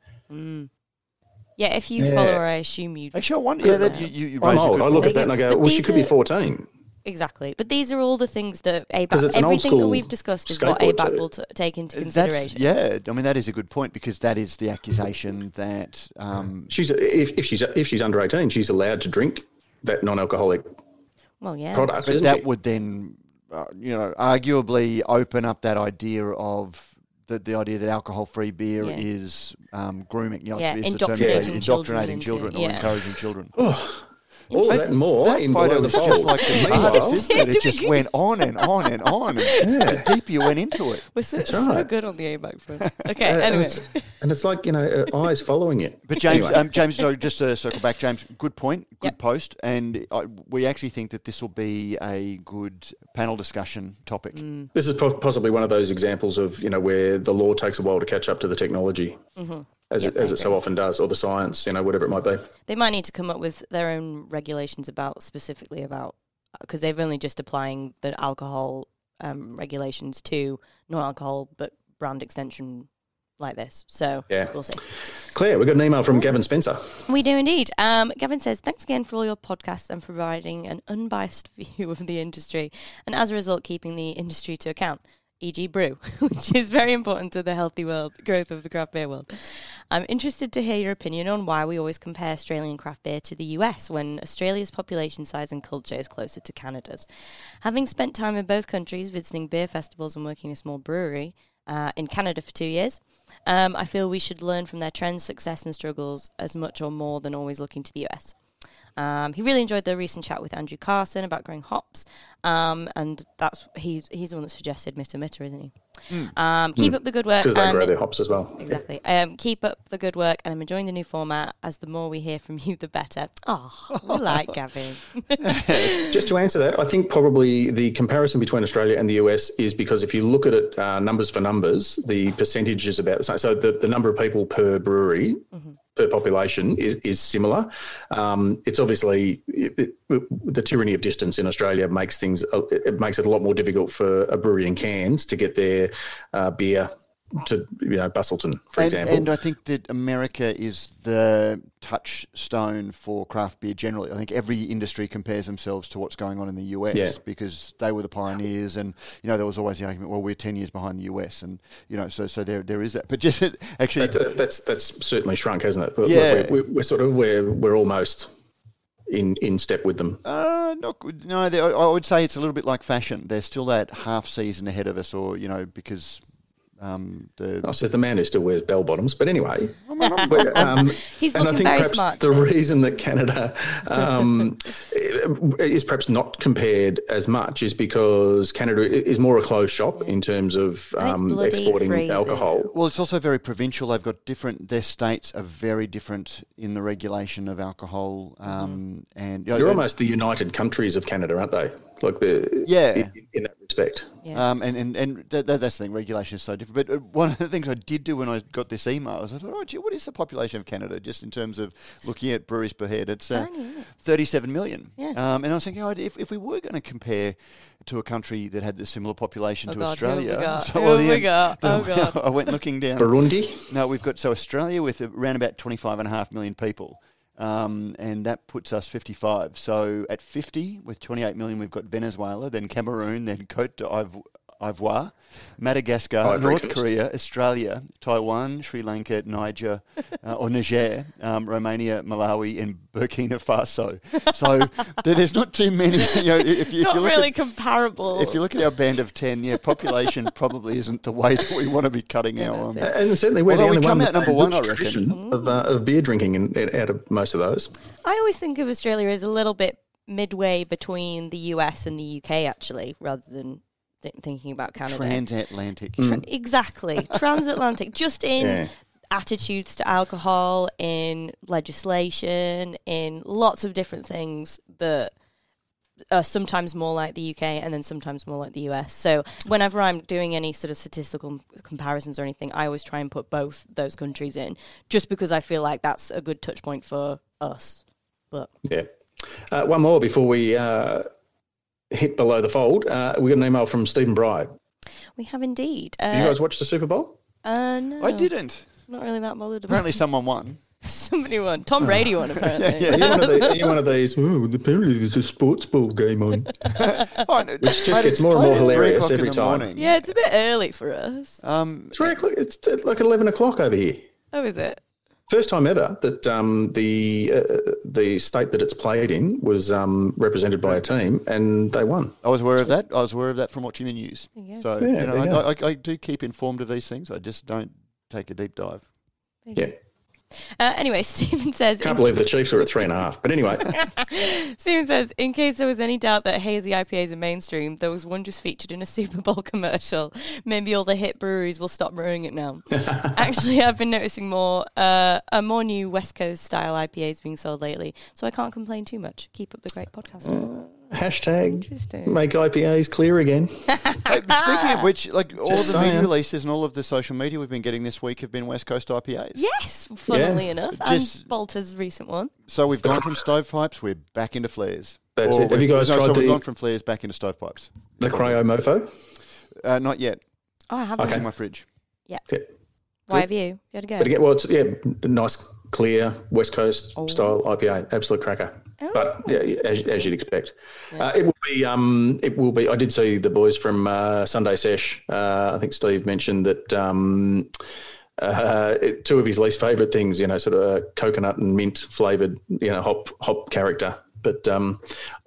Yeah, if you Yeah. follow her, I assume you actually I wonder yeah that you, you, you I'm old. I look at that and I go, well, she these could be 14. exactly. But these are all the things that 'Cause ABAC, it's an old everything that we've discussed is what skateboard ABAC will t- take into That's consideration. yeah. I mean, that is a good point because that is the accusation that um, She's if, if she's if she's under 18, she's allowed to drink that non-alcoholic Well, yeah. product. but that she? would then, uh, you know, arguably open up that idea of the, the idea that alcohol-free beer Yeah. is um, grooming, you know, Yeah, is the term indoctrinating used, children into- children or yeah. encouraging children. All of that more That in photo was just like the [LAUGHS] Meanwhile- TARDIS, isn't it? It just went on and on and on. [LAUGHS] The deeper you went into it. We're so, That's so good on the ABAC front. [LAUGHS] Okay, Uh, and, anyway. it's, and it's like you know uh, eyes following it. But James, Anyway. um, James, no, just to circle back, James, good point, good Yep. post, and I, we actually think that this will be a good panel discussion topic. Mm. This is po- possibly one of those examples of you know where the law takes a while to catch up to the technology, Mm-hmm. As it, as it so often does, or the science, you know, whatever it might be. They might need to come up with their own regulations about specifically about because they've only just applying the alcohol um, regulations to non-alcohol, but brand extension like this. So Yeah. we'll see. Claire, we got an email from Gavin Spencer. We do indeed. Um, Gavin says, Thanks again for all your podcasts and providing an unbiased [LAUGHS] view of the industry, and as a result, keeping the industry to account, e.g., brew, [LAUGHS] which is very important to the healthy world growth of the craft beer world. I'm interested to hear your opinion on why we always compare Australian craft beer to the US when Australia's population size and culture is closer to Canada's. Having spent time in both countries visiting beer festivals and working in a small brewery, uh, in Canada for two years. Um, I feel we should learn from their trends, success, and struggles as much or more than always looking to the US. Um, he really enjoyed the recent chat with Andrew Carson about growing hops, um, and that's he's he's the one that suggested Mitta Mitta, isn't he? Um, keep up the good work. Because they grow their hops as well. Exactly. Um, keep up the good work, and I'm enjoying the new format. As the more we hear from you, the better. Oh, we like [LAUGHS] Gavin. [LAUGHS] Just to answer that, I think probably the comparison between Australia and the US is because if you look at it uh, numbers for numbers, the percentage is about the same. So the, the number of people per brewery. Per population is, is similar. Um, it's obviously it, it- the tyranny of distance in Australia makes things it makes it a lot more difficult for a brewery in Cairns to get their uh, beer to you know Busselton, for And, example. and I think that America is the touchstone for craft beer generally. I think every industry compares themselves to what's going on in the US Yeah. because they were the pioneers, and you know there was always the argument, well, we're ten years behind the US, and you know, so so there there is that. But just [LAUGHS] actually, That's, that's that's certainly shrunk, hasn't it? But Yeah. we're, we're, we're sort of we're we're almost in in step with them. Uh, not. No, I I would say it's a little bit like fashion. There's still that half season ahead of us, or you know, because um, the Oh, says the man who still wears bell bottoms. But anyway, but, um, [LAUGHS] He's and I think very perhaps smart. the reason that Canada um, [LAUGHS] is perhaps not compared as much is because Canada is more a closed shop in terms of um, exporting freezing. alcohol. well, it's also very provincial. They've got different. Their states are very different in the regulation of alcohol, um, and you know, You're almost the United Countries of Canada, aren't they? Like the Yeah. in, in that respect. Yeah. Um, and and, and th- th- that's the thing, regulation is so different. But uh, one of the things I did do when I got this email is I thought, oh, gee, what is the population of Canada just in terms of looking at breweries per head? It's uh, Tiny, isn't it? 37 million. Yeah. Um, and I was thinking, oh, if, if we were going to compare to a country that had a similar population Oh to God, who we Australia, [LAUGHS] so, Who well, have we the- got? Oh, God. I went looking down. Burundi. No, we've got so Australia with around about 25 and a half million people. Um, and that puts us 55. So at 50, with 28 million, we've got Venezuela, then Cameroon, then Cote d'Ivoire, Madagascar, Ivory North Coast. Korea, Australia, Taiwan, Sri Lanka, Niger, uh, or Niger, um, Romania, Malawi, and Burkina Faso. So there's not too many. [LAUGHS] You know, if you, if Not you look really at, comparable. if you look at our band of 10, yeah, population [LAUGHS] probably isn't the way that we want to be cutting our. Um, And certainly we're Although the we only come one out number one, rich I reckon. of, uh, of beer drinking in, in- out of most of those. I always think of Australia as a little bit midway between the US and the UK, actually, rather than th- thinking about Canada. transatlantic. Tra- exactly. [LAUGHS] Transatlantic. Just in Yeah. attitudes to alcohol, in legislation, in lots of different things that are sometimes more like the UK and then sometimes more like the US. So whenever I'm doing any sort of statistical comparisons or anything, I always try and put both those countries in just because I feel like that's a good touch point for us. But Yeah. Uh, one more before we uh, hit below the fold. Uh, we got an email from Stephen Bride. we have indeed. Did you Uh, guys watch the Super Bowl? uh, no, I didn't. Not really that bothered about Apparently, someone won. [LAUGHS] Somebody won. Tom Brady won, [LAUGHS] apparently. Are you one of, the, are one of these? Oh, apparently there's a sports ball game on. [LAUGHS] Oh, no, Which just gets it's more and more played three hilarious o'clock every time. morning. Yeah, it's a bit early for us. Um, Three o'clock. It's uh, like eleven o'clock over here. Oh, is it? First time ever that um, the uh, the state that it's played in was um, represented by a team, and they won. I was aware of that. I was aware of that from watching the news. you go. So Yeah, you you know, I, I, I do keep informed of these things. I just don't take a deep dive. Yeah. Uh, anyway, [LAUGHS] Stephen says. Can't believe the Chiefs are at three and a half. But anyway, [LAUGHS] Stephen says, in case there was any doubt that hazy IPAs are mainstream, there was one just featured in a Super Bowl [LAUGHS] commercial. Maybe all the hit breweries will stop brewing it now. Actually, I've been noticing more, uh, a more new West Coast style IPAs being sold lately, so I can't complain too much. Keep up the great podcast. Hashtag make IPAs clear again. [LAUGHS] Hey, speaking of which, like all Just of the media releases and all of the social media we've been getting this week have been West Coast IPAs. Yes, funnily Yeah. enough, Just- and Balter's recent one. So we've gone from stovepipes, we're back into flares. That's Or it. Have you guys no, tried so we've gone from flares back into stovepipes. The Cryo Mofo. Uh, not yet. Oh, I haven't. It's Okay. in my fridge. Yeah. Why have you? You had to go. But again, well, it's yeah, nice, clear West Coast Oh. style IPA, absolute cracker. But yeah, as, as you'd expect, Yeah. uh, it will be. Um, it will be. I did see the boys from uh, Sunday Sesh. Uh, I think Steve mentioned that um, uh, it- two of his least favourite things, you know, sort of coconut and mint flavoured, you know, hop hop character. But um,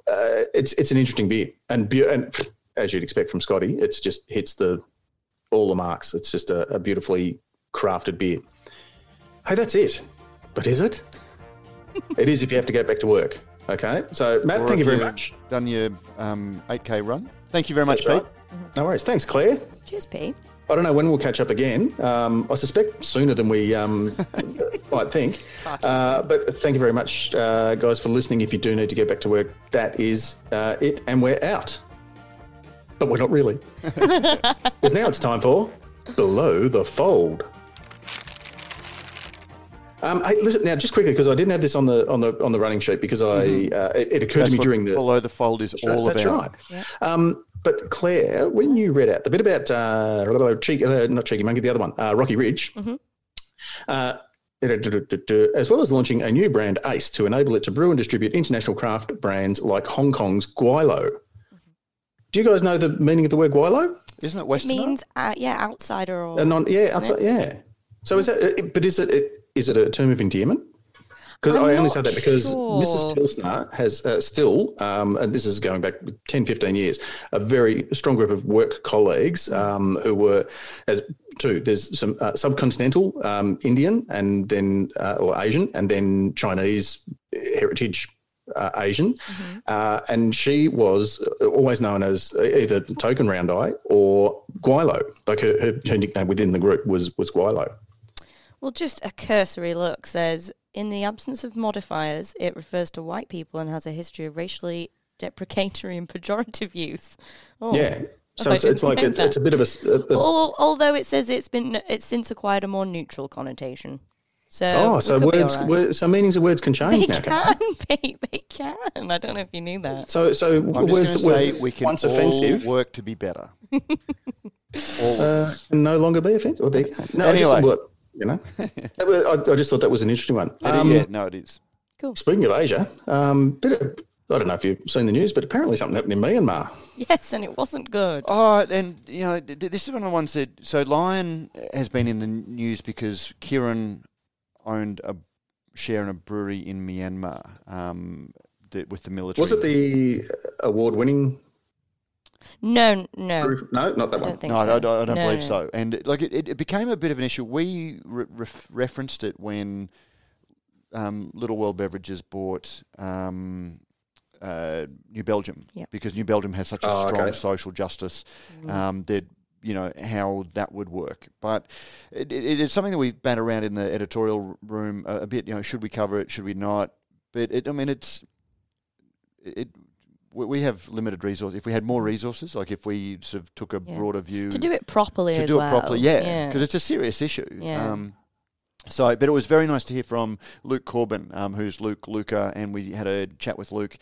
uh, it's it's an interesting beer, and beer, and as you'd expect from Scotty, it's just hits the all the marks. It's just a, a beautifully crafted beer. Hey, that's it. But is it? It is if you have to get back to work. Okay. So, Matt, Or thank you very much. Done your um, 8K run. Thank you very much, That's Pete. right. No worries. Thanks, Claire. Cheers, Pete. I don't know when we'll catch up again. Um, I suspect sooner than we um, [LAUGHS] might think. Uh, but thank you very much, uh, guys, for listening. If you do need to get back to work, that is uh, it, and we're out. But we're not really. [LAUGHS] Because now it's time for Below the Fold. Um, hey, listen now, just quickly because I didn't have this on the on the on the running sheet because I uh, it, it occurred Mm-hmm. That's to me what during the below the fold is all that's about. right. Um, but Claire, when you read out the bit about uh, cheeky, uh, not cheeky monkey, the other one, uh, Rocky Ridge, uh, as well as launching a new brand, Ace, to enable it to brew and distribute international craft brands like Hong Kong's Gweilo. Do you guys know the meaning of the word Gweilo? Isn't it It Western? means, uh, yeah, outsider or. Uh, non, yeah, outside, yeah. So is that? uh, But is it? Is it a term of endearment? Because I'm only say that because sure. Mrs. Pilsner has uh, still, um, and this is going back 10, 15 years, a very strong group of work colleagues um, who were, as two, there's some uh, subcontinental um, Indian and then, uh, or Asian, and then Chinese heritage uh, Asian. Uh, and she was always known as either the token round eye or Gweilo. Like her, her, her nickname within the group was, was Gweilo. Well, just a cursory look says in the absence of modifiers, it refers to white people and has a history of racially deprecatory and pejorative use. Oh. Yeah. So I it's, it's like it's, it's a bit of a. Al- although it says it's been it's since acquired a more neutral connotation. So oh, so could be words, all right. word, so meanings of words can change they now. can't they? can they can. I don't know if you knew that. So so I'm words that were say we can once all offensive work to be better. [LAUGHS] all uh, can no longer be offensive. Well, there you. No, I just Anyway. thought, you know, [LAUGHS] That was- I, I just thought that was an interesting one. Um, yeah, no, it is. Cool. Speaking of Asia, um, bit of, I don't know if you've seen the news, but apparently something happened in Myanmar. Yes, and it wasn't good. Oh, and you know, th- th- this is one of the ones that so Lion has been in the news because Kirin owned a share in a brewery in Myanmar um, the, with the military. Was it the award-winning? No, no, brew- No, not that I one. don't think No, I don't, I don't No, believe no. so. And it- like it, it, it became a bit of an issue. We re- ref- referenced it when um, Little World Beverages bought um, uh, New Belgium Yep. because New Belgium has such a Oh, strong okay. social justice Mm. um, that you know how that would work. But it, it, it's something that we bat around in the editorial room a, a bit. You know, should we cover it? Should we not? But it, I mean, it's it. We we have limited resources. If we had more resources, like if we sort of took a Yeah. broader view to do it properly to do well. it properly, yeah, yeah. because it's a serious issue. Yeah. Um, so, but it was very nice to hear from Luke Corbin, um, who's Luke Luca, and we had a chat with Luke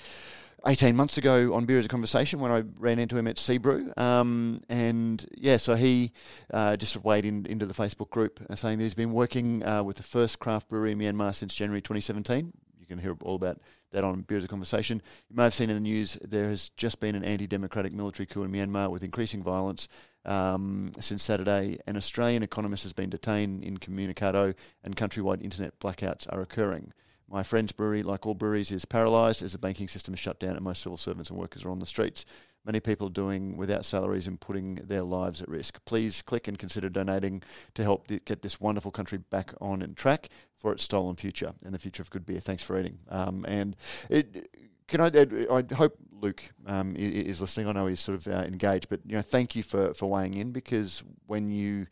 18 months ago on Beer as a Conversation when I ran into him at Seabrew. Um, and yeah, so he uh, just weighed in, into the Facebook group uh, saying that he's been working uh, with the first craft brewery in Myanmar since January 2017. Can hear all about that on Beer of Conversation. You may have seen in the news there has just been an anti democratic military coup in Myanmar with increasing violence um, since Saturday. An Australian economist has been detained in Communicado, and countrywide internet blackouts are occurring. My friend's brewery, like all breweries, is paralysed as the banking system is shut down and most civil servants and workers are on the streets. Many people doing without salaries and putting their lives at risk. Please click and consider donating to help th- get this wonderful country back on and track for its stolen future and the future of good beer. Thanks for reading. Um, and it, can I? I hope Luke um, is listening. I know he's sort of uh, engaged, but you know, thank you for for weighing in because when you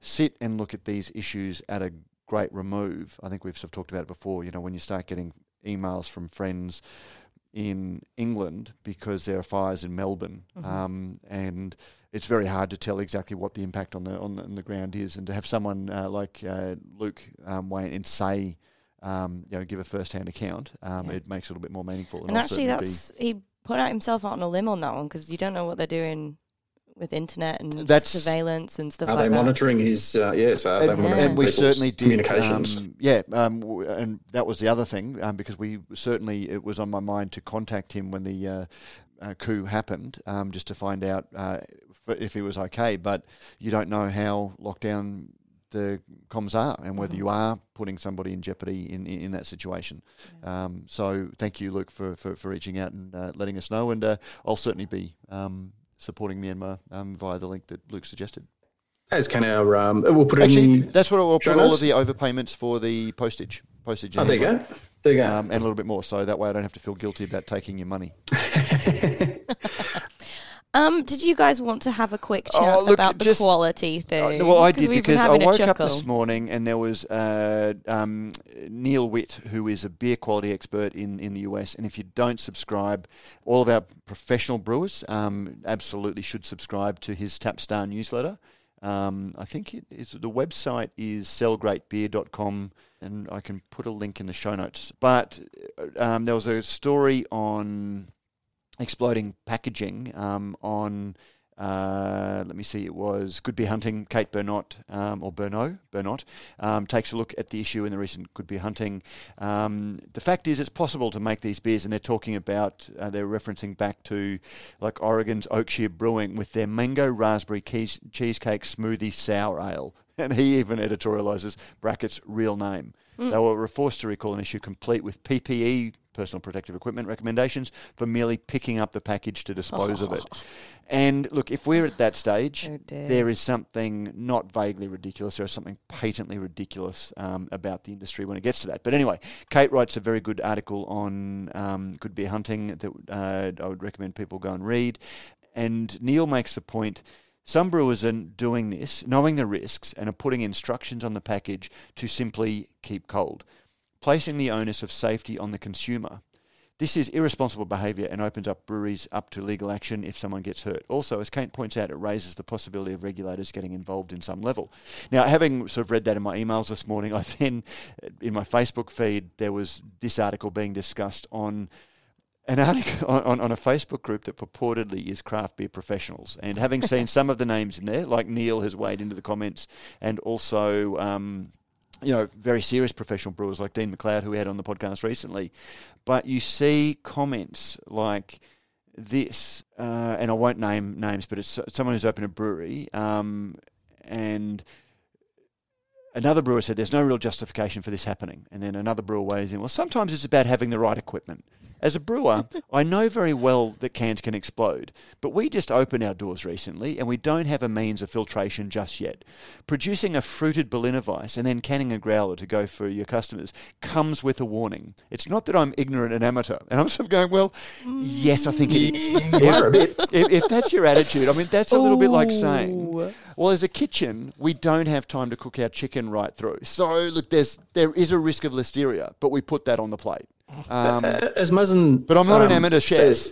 sit and look at these issues at a great remove, I think we've sort of talked about it before. You know, when you start getting emails from friends in England because there are fires in Melbourne, mm-hmm. um, and it's very hard to tell exactly what the impact on the on the, on the ground is. And to have someone uh, like uh, Luke um, in and say, um, you know, give a first-hand account, um, yeah. it makes it a little bit more meaningful. And, and actually, that's he put out himself out on a limb on that one because you don't know what they're doing with internet and That's, surveillance and stuff. Are like they monitoring his? Uh, yes, are and, they monitoring and we certainly did communications. Um, yeah, um, and that was the other thing um, because we certainly it was on my mind to contact him when the uh, uh, coup happened, um, just to find out uh, if he was okay. But you don't know how lockdown the comms are and whether mm-hmm. you are putting somebody in jeopardy in, in, in that situation. Yeah. Um, so thank you, Luke, for, for, for reaching out and uh, letting us know. And uh, I'll certainly be um, supporting Myanmar um, via the link that Luke suggested. As can our, um, we'll put Actually, that's what I'll put all of the overpayments for the postage. Postage. Oh, there you go. There you go. Um, and a little bit more, so that way I don't have to feel guilty about taking your money. [LAUGHS] Um, did you guys want to have a quick chat oh, look, about the just, quality thing? Uh, well, I did because I woke up this morning and there was uh, um, Neil Witt, who is a beer quality expert in, in the US. And if you don't subscribe, all of our professional brewers um, absolutely should subscribe to his Tapstar newsletter. Um, I think it is, the website is sellgreatbeer.com, and I can put a link in the show notes. But uh, um, there was a story on exploding packaging um, on. Uh, let me see, it was Good Beer Hunting. Kate Bernot, um, or Bernot, Bernot, um, takes a look at the issue in the recent Good Beer Hunting. Um, the fact is, it's possible to make these beers, and they're talking about, uh, they're referencing back to like Oregon's Oakshire Brewing with their mango raspberry keys, cheesecake smoothie sour ale. [LAUGHS] And he even editorializes brackets real name. Mm. They were forced to recall an issue complete with PPE personal protective equipment recommendations for merely picking up the package to dispose oh. of it. [LAUGHS] And look, if we're at that stage, oh there is something not vaguely ridiculous, there is something patently ridiculous um, about the industry when it gets to that. But anyway, Kate writes a very good article on um, good beer hunting that uh, I would recommend people go and read. And Neil makes the point. Some brewers are doing this, knowing the risks, and are putting instructions on the package to simply keep cold placing the onus of safety on the consumer. This is irresponsible behaviour and opens up breweries up to legal action if someone gets hurt. Also, as Kate points out, it raises the possibility of regulators getting involved in some level. Now, having sort of read that in my emails this morning, [LAUGHS] I then, in my Facebook feed, there was this article being discussed on an article [LAUGHS] on, on a Facebook group that purportedly is craft beer professionals. And having seen [LAUGHS] some of the names in there, like Neil has weighed into the comments, and also um, you know, very serious professional brewers like Dean McLeod, who we had on the podcast recently. But you see comments like this, uh, and I won't name names, but it's someone who's opened a brewery, um, and another brewer said there's no real justification for this happening. And then another brewer weighs in, well, sometimes it's about having the right equipment. As a brewer, I know very well that cans can explode, but we just opened our doors recently and we don't have a means of filtration just yet. Producing a fruited Berliner Weiss and then canning a growler to go for your customers comes with a warning. It's not that I'm ignorant and amateur. And I'm sort of going, well, yes, I think it is. if, [LAUGHS] if, if, that's your attitude, I mean, that's a little bit like saying, well, as a kitchen, we don't have time to cook our chicken right through. So, look, there's there is a risk of listeria, but we put that on the plate. Um, As Muzzin, but I'm not um, an amateur chef.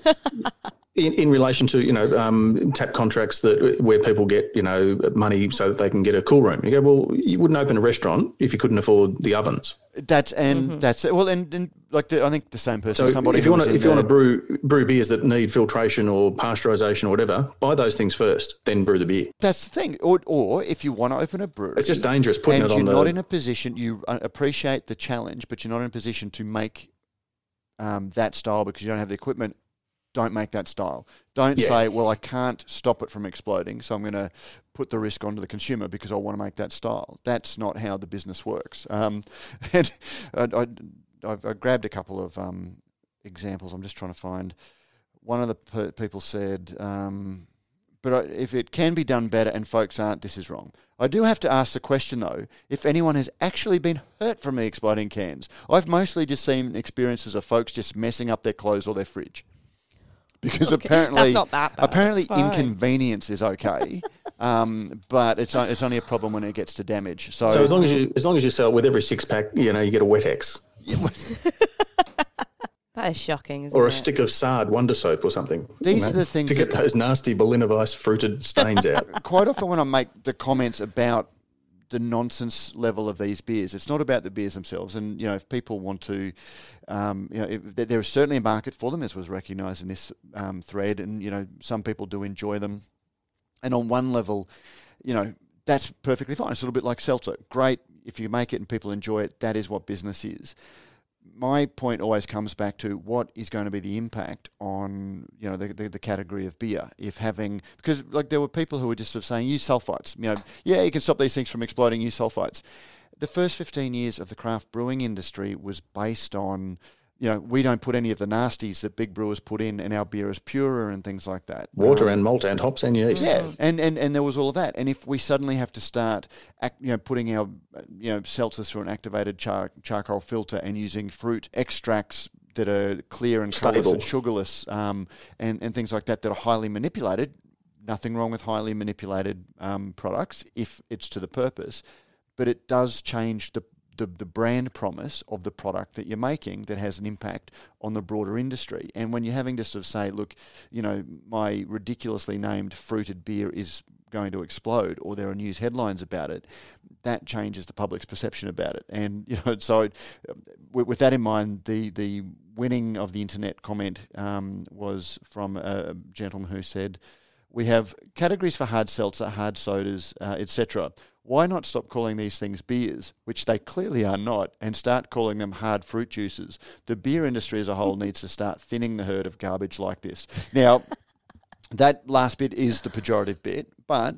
In, in relation to you know um, tap contracts that where people get you know money so that they can get a cool room. You go well, you wouldn't open a restaurant if you couldn't afford the ovens. That's and mm-hmm. that's well, and, and like the, I think the same person. So somebody if you want to if you want to brew brew beers that need filtration or pasteurization or whatever, buy those things first, then brew the beer. That's the thing. Or or if you want to open a brewery, it's just dangerous putting it on. You're the, not in a position. You uh, appreciate the challenge, but you're not in a position to make um, that style because you don't have the equipment don't make that style. Don't yeah. say, well, I can't stop it from exploding, so I'm going to put the risk onto the consumer because I want to make that style. That's not how the business works. Um, [LAUGHS] and I, I, I, grabbed a couple of um, examples. I'm just trying to find one of the p- people said, um, but if it can be done better and folks aren't, this is wrong. I do have to ask the question though, if anyone has actually been hurt from me exploding cans. I've mostly just seen experiences of folks just messing up their clothes or their fridge. Because Okay, apparently, that's not that bad. apparently inconvenience is okay, [LAUGHS] um, but it's it's only a problem when it gets to damage. So, So as long as you as long as you sell with every six pack, you know, you get a wet X [LAUGHS] That is shocking, isn't or a it? stick of Sard Wonder Soap or something. These you are the things to get that- those nasty Berliner Weiss fruited stains [LAUGHS] out. quite often when I make the comments about the nonsense level of these beers, it's not about the beers themselves. And you know, if people want to, um, you know, if, there- is certainly a market for them, as was recognised in this um, thread. And you know, some people do enjoy them. And on one level, you know, that's perfectly fine. It's a little bit like seltzer. Great if you make it and people enjoy it. That is what business is my point always comes back to what is going to be the impact on you know the, the, the category of beer. If having because like there were people who were just sort of saying use sulfites you know. Yeah you can stop these things from exploding use sulfites. The first 15 years of the craft brewing industry was based on you know we don't put any of the nasties that big brewers put in and our beer is purer and things like that Water Um, and malt and hops and yeast. yeah, and, and and there was all of that. And if we suddenly have to start, act, you know, putting our, you know, seltzers through an activated char- charcoal filter and using fruit extracts that are clear and colourless and sugarless, um, and and things like that that are highly manipulated. Nothing wrong with highly manipulated um, products if it's to the purpose, but it does change the the, the brand promise of the product that you're making that has an impact on the broader industry. And when you're having to sort of say, look, you know, my ridiculously named fruited beer is going to explode, or there are news headlines about it, that changes the public's perception about it. And [LAUGHS] you know, so uh, with, with that in mind, the the winning of the internet comment um, was from a gentleman who said, "We have categories for hard seltzer, hard sodas, uh, etc." Why not stop calling these things beers, which they clearly are not, and start calling them hard fruit juices? The beer industry as a whole needs to start thinning the herd of garbage like this. Now, [LAUGHS] that last bit is the pejorative bit, but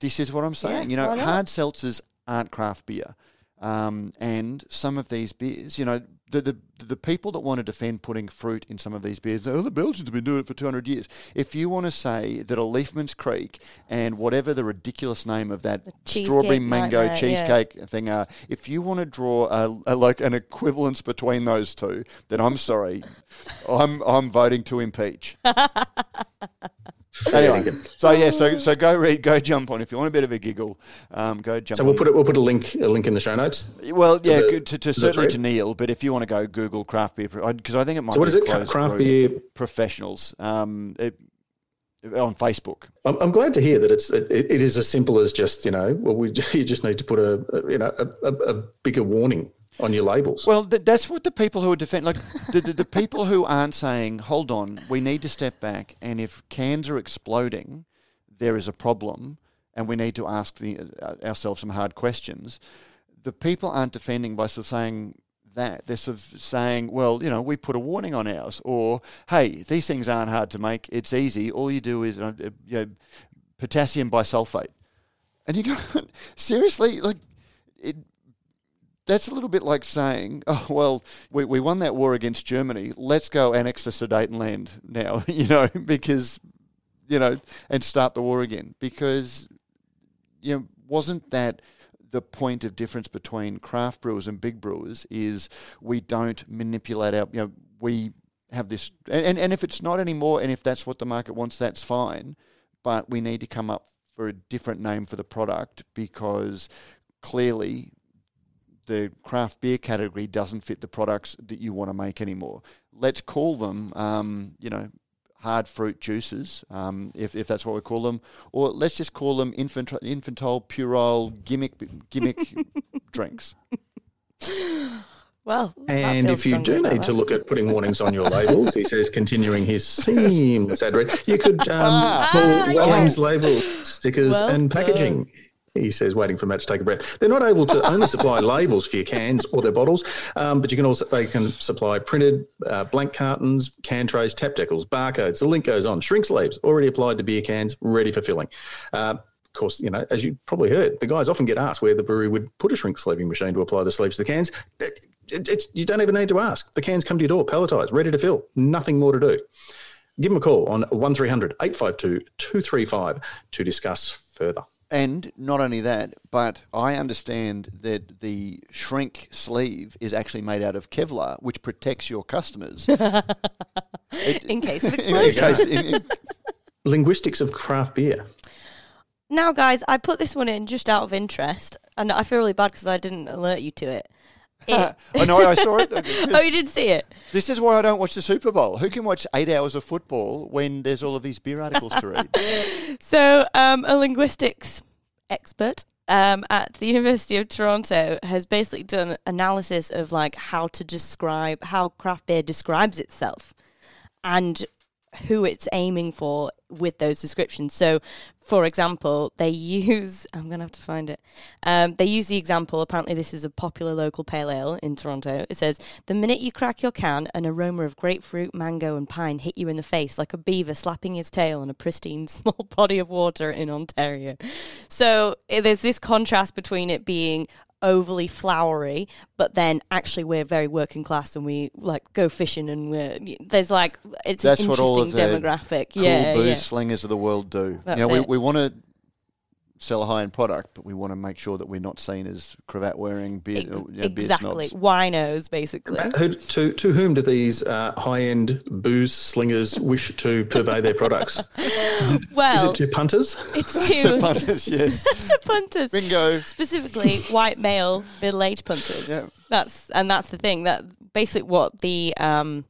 this is what I'm saying. you know, hard seltzers aren't craft beer. Um, and some of these beers, you know, the, the the people that want to defend putting fruit in some of these beers, oh, the Belgians have been doing it for 200 years. If you want to say that a Liefmans Kriek and whatever the ridiculous name of that strawberry mango nightmare, yeah. cheesecake thing are, if you want to draw a, a, like an equivalence between those two, then I'm sorry, [LAUGHS] I'm I'm voting to impeach. [LAUGHS] Anyway, so yeah, so so go read, go jump on if you want a bit of a giggle. Um, go jump. So we'll on. put it, we'll put a link a link in the show notes. Well, yeah, the- good to, to certainly to Neil, but if you want to go Google craft beer, because I think it might. So what be is it? Craft beer. professionals. Um, it, on Facebook. I'm, I'm glad to hear that it's it, it is as simple as just you know well we [LAUGHS] you just need to put a, a you know a, a, a bigger warning on your labels. Well, th- that's what the people who are defending, like the, the, the people who aren't saying, "Hold on, we need to step back," and if cans are exploding, there is a problem, and we need to ask the, uh, ourselves some hard questions. The people aren't defending by sort of saying that they're sort of saying, "Well, you know, we put a warning on ours," or "Hey, these things aren't hard to make; it's easy. All you do is uh, uh, you know, potassium bisulfate," and you go, [LAUGHS] "Seriously, like." It, that's a little bit like saying, [LAUGHS] oh, well, we, we won that war against Germany. Let's go annex the Sudetenland [LAUGHS] now, [LAUGHS] you know, because, you know, and start the war again. Because, you know, wasn't that the point of difference between craft brewers and big brewers is we don't manipulate our, you know, we have this, and, and, if it's not anymore, and if that's what the market wants, that's fine. But we need to come up for a different name for the product because clearly the craft beer category doesn't fit the products that you want to make anymore. Let's call them, um, you know, hard fruit juices, um, if, if that's what we call them, or let's just call them infant, infantile, puerile, gimmick gimmick [LAUGHS] drinks. Well, And if you do as need to look at putting warnings on your labels, he says, continuing his seamless ad read, you could um, pull Ah, Welling's yes. label stickers Well and done. He says, waiting for Matt to take a breath. They're not able to only supply [LAUGHS] labels for your cans or their bottles, um, but you can also they can supply printed uh, blank cartons, can trays, tap decals, barcodes. The link goes on. Shrink sleeves already applied to beer cans, ready for filling. Uh, of course, you know, as you probably heard, the guys often get asked where the brewery would put a shrink sleeving machine to apply the sleeves to the cans. It- it's, you don't even need to ask. The cans come to your door, palletized, ready to fill. Nothing more to do. give them a call on 1300 852 235 to discuss further. And not only that, but I understand that the shrink sleeve is actually made out of Kevlar, which protects your customers. [LAUGHS] in case of [LAUGHS] In explosion. case- in- in- Linguistics of craft beer. Now, guys, I put this one in just out of interest, and I feel really bad because I didn't alert you to it. I know [LAUGHS] I saw it. [LAUGHS] oh, you did see it. This is why I don't watch the Super Bowl. Who can watch eight hours of football when there's all of these beer articles to read? [LAUGHS] So, um, a linguistics expert um, at the University of Toronto has basically done analysis of like how to describe how craft beer describes itself and who it's aiming for with those descriptions. So, for example, they use [LAUGHS] I'm going to have to find it. Um, they use the example. Apparently, this is a popular local pale ale in Toronto. It says, "The minute you crack your can, an aroma of grapefruit, mango, and pine hit you in the face like a beaver slapping his tail on a pristine [LAUGHS] small body of water in Ontario." So eh, there's this contrast between it being overly flowery, but then actually we're very working class and we like go fishing and we're there's like it's That's an what all of interesting demographic. Cool yeah, booze yeah. slingers of the world do. That's you know, we, we want to sell a high end product, but we want to make sure that we're not seen as cravat wearing beer, Ex- you know, beer exactly, snobs. winos basically. Who, to, to whom do these uh, high end booze slingers wish to purvey their products? [LAUGHS] Is Well, it to punters? it's [LAUGHS] To to, punters, yes. [LAUGHS] to punters. Bingo. specifically white male middle aged punters. Yeah. That's and that's the thing that basically what the um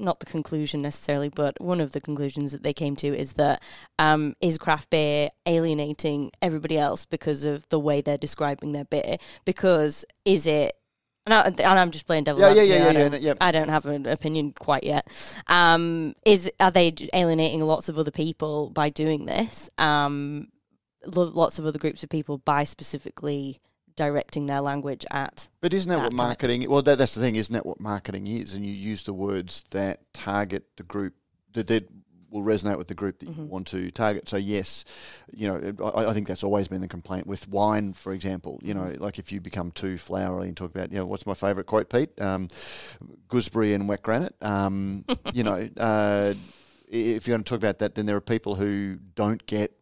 not the conclusion necessarily, but one of the conclusions that they came to is that um, is craft beer alienating everybody else because of the way they're describing their beer? Because is it and, I, and I'm just playing devil Yeah, yeah, advocate. yeah, I yeah, yeah, don't- yeah. I don't have an opinion quite yet. Um, is are they alienating lots of other people by doing this? Um, lo- lots of other groups of people by specifically directing their language at. But isn't that, that what marketing? Well, that, that's the thing. Isn't that what marketing is? And you use the words that target the group that will resonate with the group that you want to target. So yes, you know, I, I think that's always been the complaint with wine, for example. You know, like if you become too flowery and talk about, you know, what's my favourite quote, Pete? Um, gooseberry and wet granite. Um, [LAUGHS] you know, uh, if you're going to talk about that, then there are people who don't get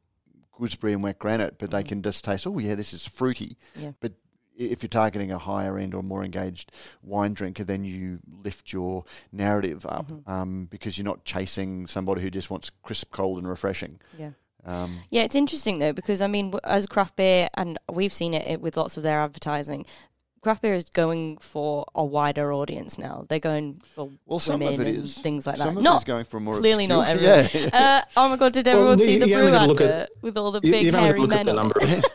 gooseberry and wet granite, but they can just taste. Oh yeah, this is fruity. Yeah. But if you're targeting a higher end or more engaged wine drinker, then you lift your narrative up um, because you're not chasing somebody who just wants crisp, cold, and refreshing. Yeah. Um, Yeah, it's interesting though because I mean, as a craft beer, and we've seen it it with lots of their advertising. Craft beer is going for a wider audience now. They're going for well, some women of it and is things like Some that. of Not it is going for more clearly not obscure- everyone. [LAUGHS] Yeah. Uh, oh my god! Did Well, everyone you- see the you brew only advert at- with all the You- big You've hairy to look men at the number of. [LAUGHS]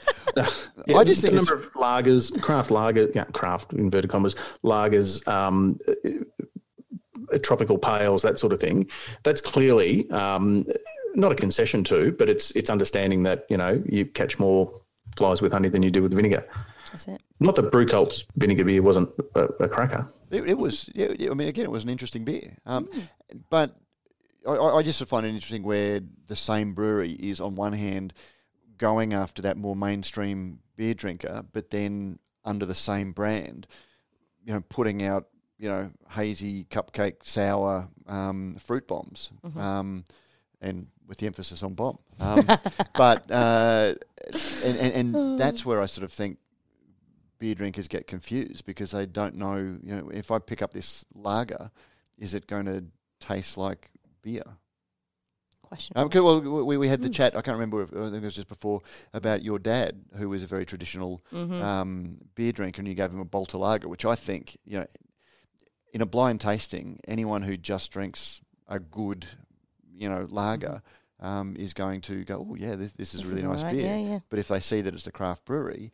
Yeah, I just the think number of lagers, craft lager, yeah, craft inverted commas, lagers, um, uh, tropical pales, that sort of thing. That's clearly um, not a concession to, but it's it's understanding that you know you catch more flies with honey than you do with vinegar. That's it. Not that Brewcult's vinegar beer wasn't a, a cracker. It, it was, yeah, yeah, I mean, again, it was an interesting beer. Um, But I, I I just find it interesting where the same brewery is, on one hand, going after that more mainstream beer drinker, but then under the same brand, you know, putting out, you know, hazy, cupcake, sour um, fruit bombs. Um, and with the emphasis on bomb. Um, [LAUGHS] but, uh, and, and, and that's where I sort of think beer drinkers get confused because they don't know, you know, if I pick up this lager, is it going to taste like beer? Question. Um, okay, well, we, we had the chat, I can't remember, if, I think it was just before, about your dad, who was a very traditional um, beer drinker, and you gave him a Balter lager, which I think, you know, in a blind tasting, anyone who just drinks a good, you know, lager um, is going to go, oh, yeah, this, this is This really is nice alright, beer. yeah, yeah. But if they see that it's a craft brewery,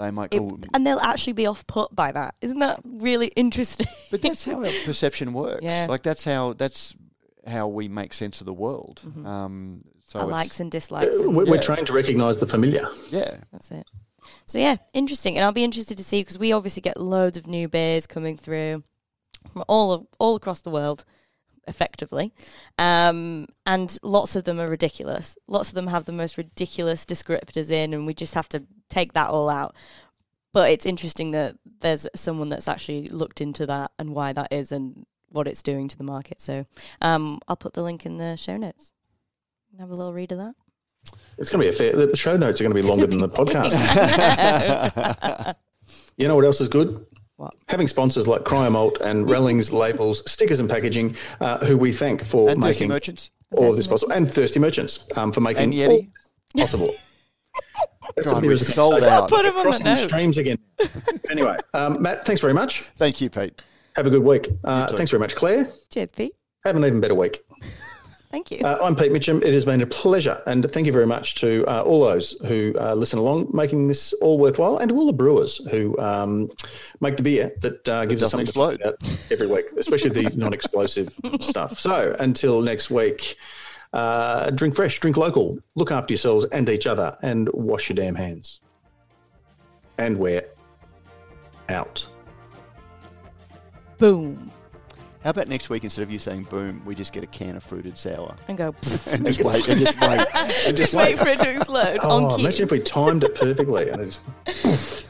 they might It- and they'll actually be off put by that. Isn't that really interesting? [LAUGHS] But that's how our perception works. Yeah. Like that's how that's how we make sense of the world. Um, so Our likes and dislikes. Uh, and- We're, we're Yeah. trained to recognise the familiar. yeah, That's it. So yeah, interesting, and I'll be interested to see because we obviously get loads of new beers coming through from all of, all across the world, effectively, um, and lots of them are ridiculous. Lots of them have the most ridiculous descriptors in, and we just have to take that all out. But it's interesting that there's someone that's actually looked into that and why that is, and what it's doing to the market. So um, I'll put the link in the show notes. Have a little read of that. It's going to be a fair. The show notes are going to be longer than the [LAUGHS] podcast. [LAUGHS] you know what else is good? What? Having sponsors like Cryer Malt and [LAUGHS] Rellings labels, stickers, and packaging, uh, who we thank for And thirsty making merchants. all of Thirsty this possible, and thirsty merchants um, for making And Yeti. all [LAUGHS] possible. That's God, a we're bit of a sold out. Put 'em on the streams again. [LAUGHS] anyway, um, Matt, thanks very much. Thank you, Pete. Have a good week. Uh, thanks very much, Claire. Cheers, Pete. Have an even better week. Thank you. Uh, I'm Pete Mitchum. It has been a pleasure, and thank you very much to uh, all those who uh, listen along, making this all worthwhile, and to all the brewers who um, make the beer that uh, gives us something explode. to talk about every week, especially the [LAUGHS] non-explosive stuff. So until next week, uh, drink fresh, drink local, look after yourselves and each other, and wash your damn hands. And we're out. Boom. How about next week, instead of you saying boom, we just get a can of fruited sour And go. [LAUGHS] and just wait and just wait and [LAUGHS] just Just wait for it to explode Oh, cue. imagine if we timed it perfectly and it just. [LAUGHS]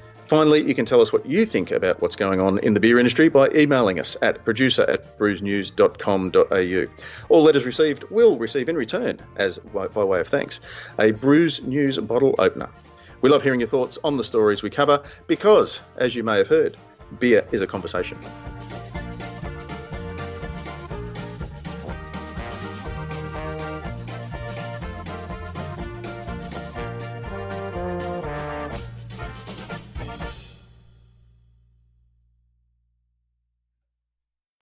Finally, you can tell us what you think about what's going on in the beer industry by emailing us at producer at brewsnews.com.au. All letters received will receive in return, as by, by way of thanks, a Brews News bottle opener. We love hearing your thoughts on the stories we cover because, as you may have heard, beer is a conversation.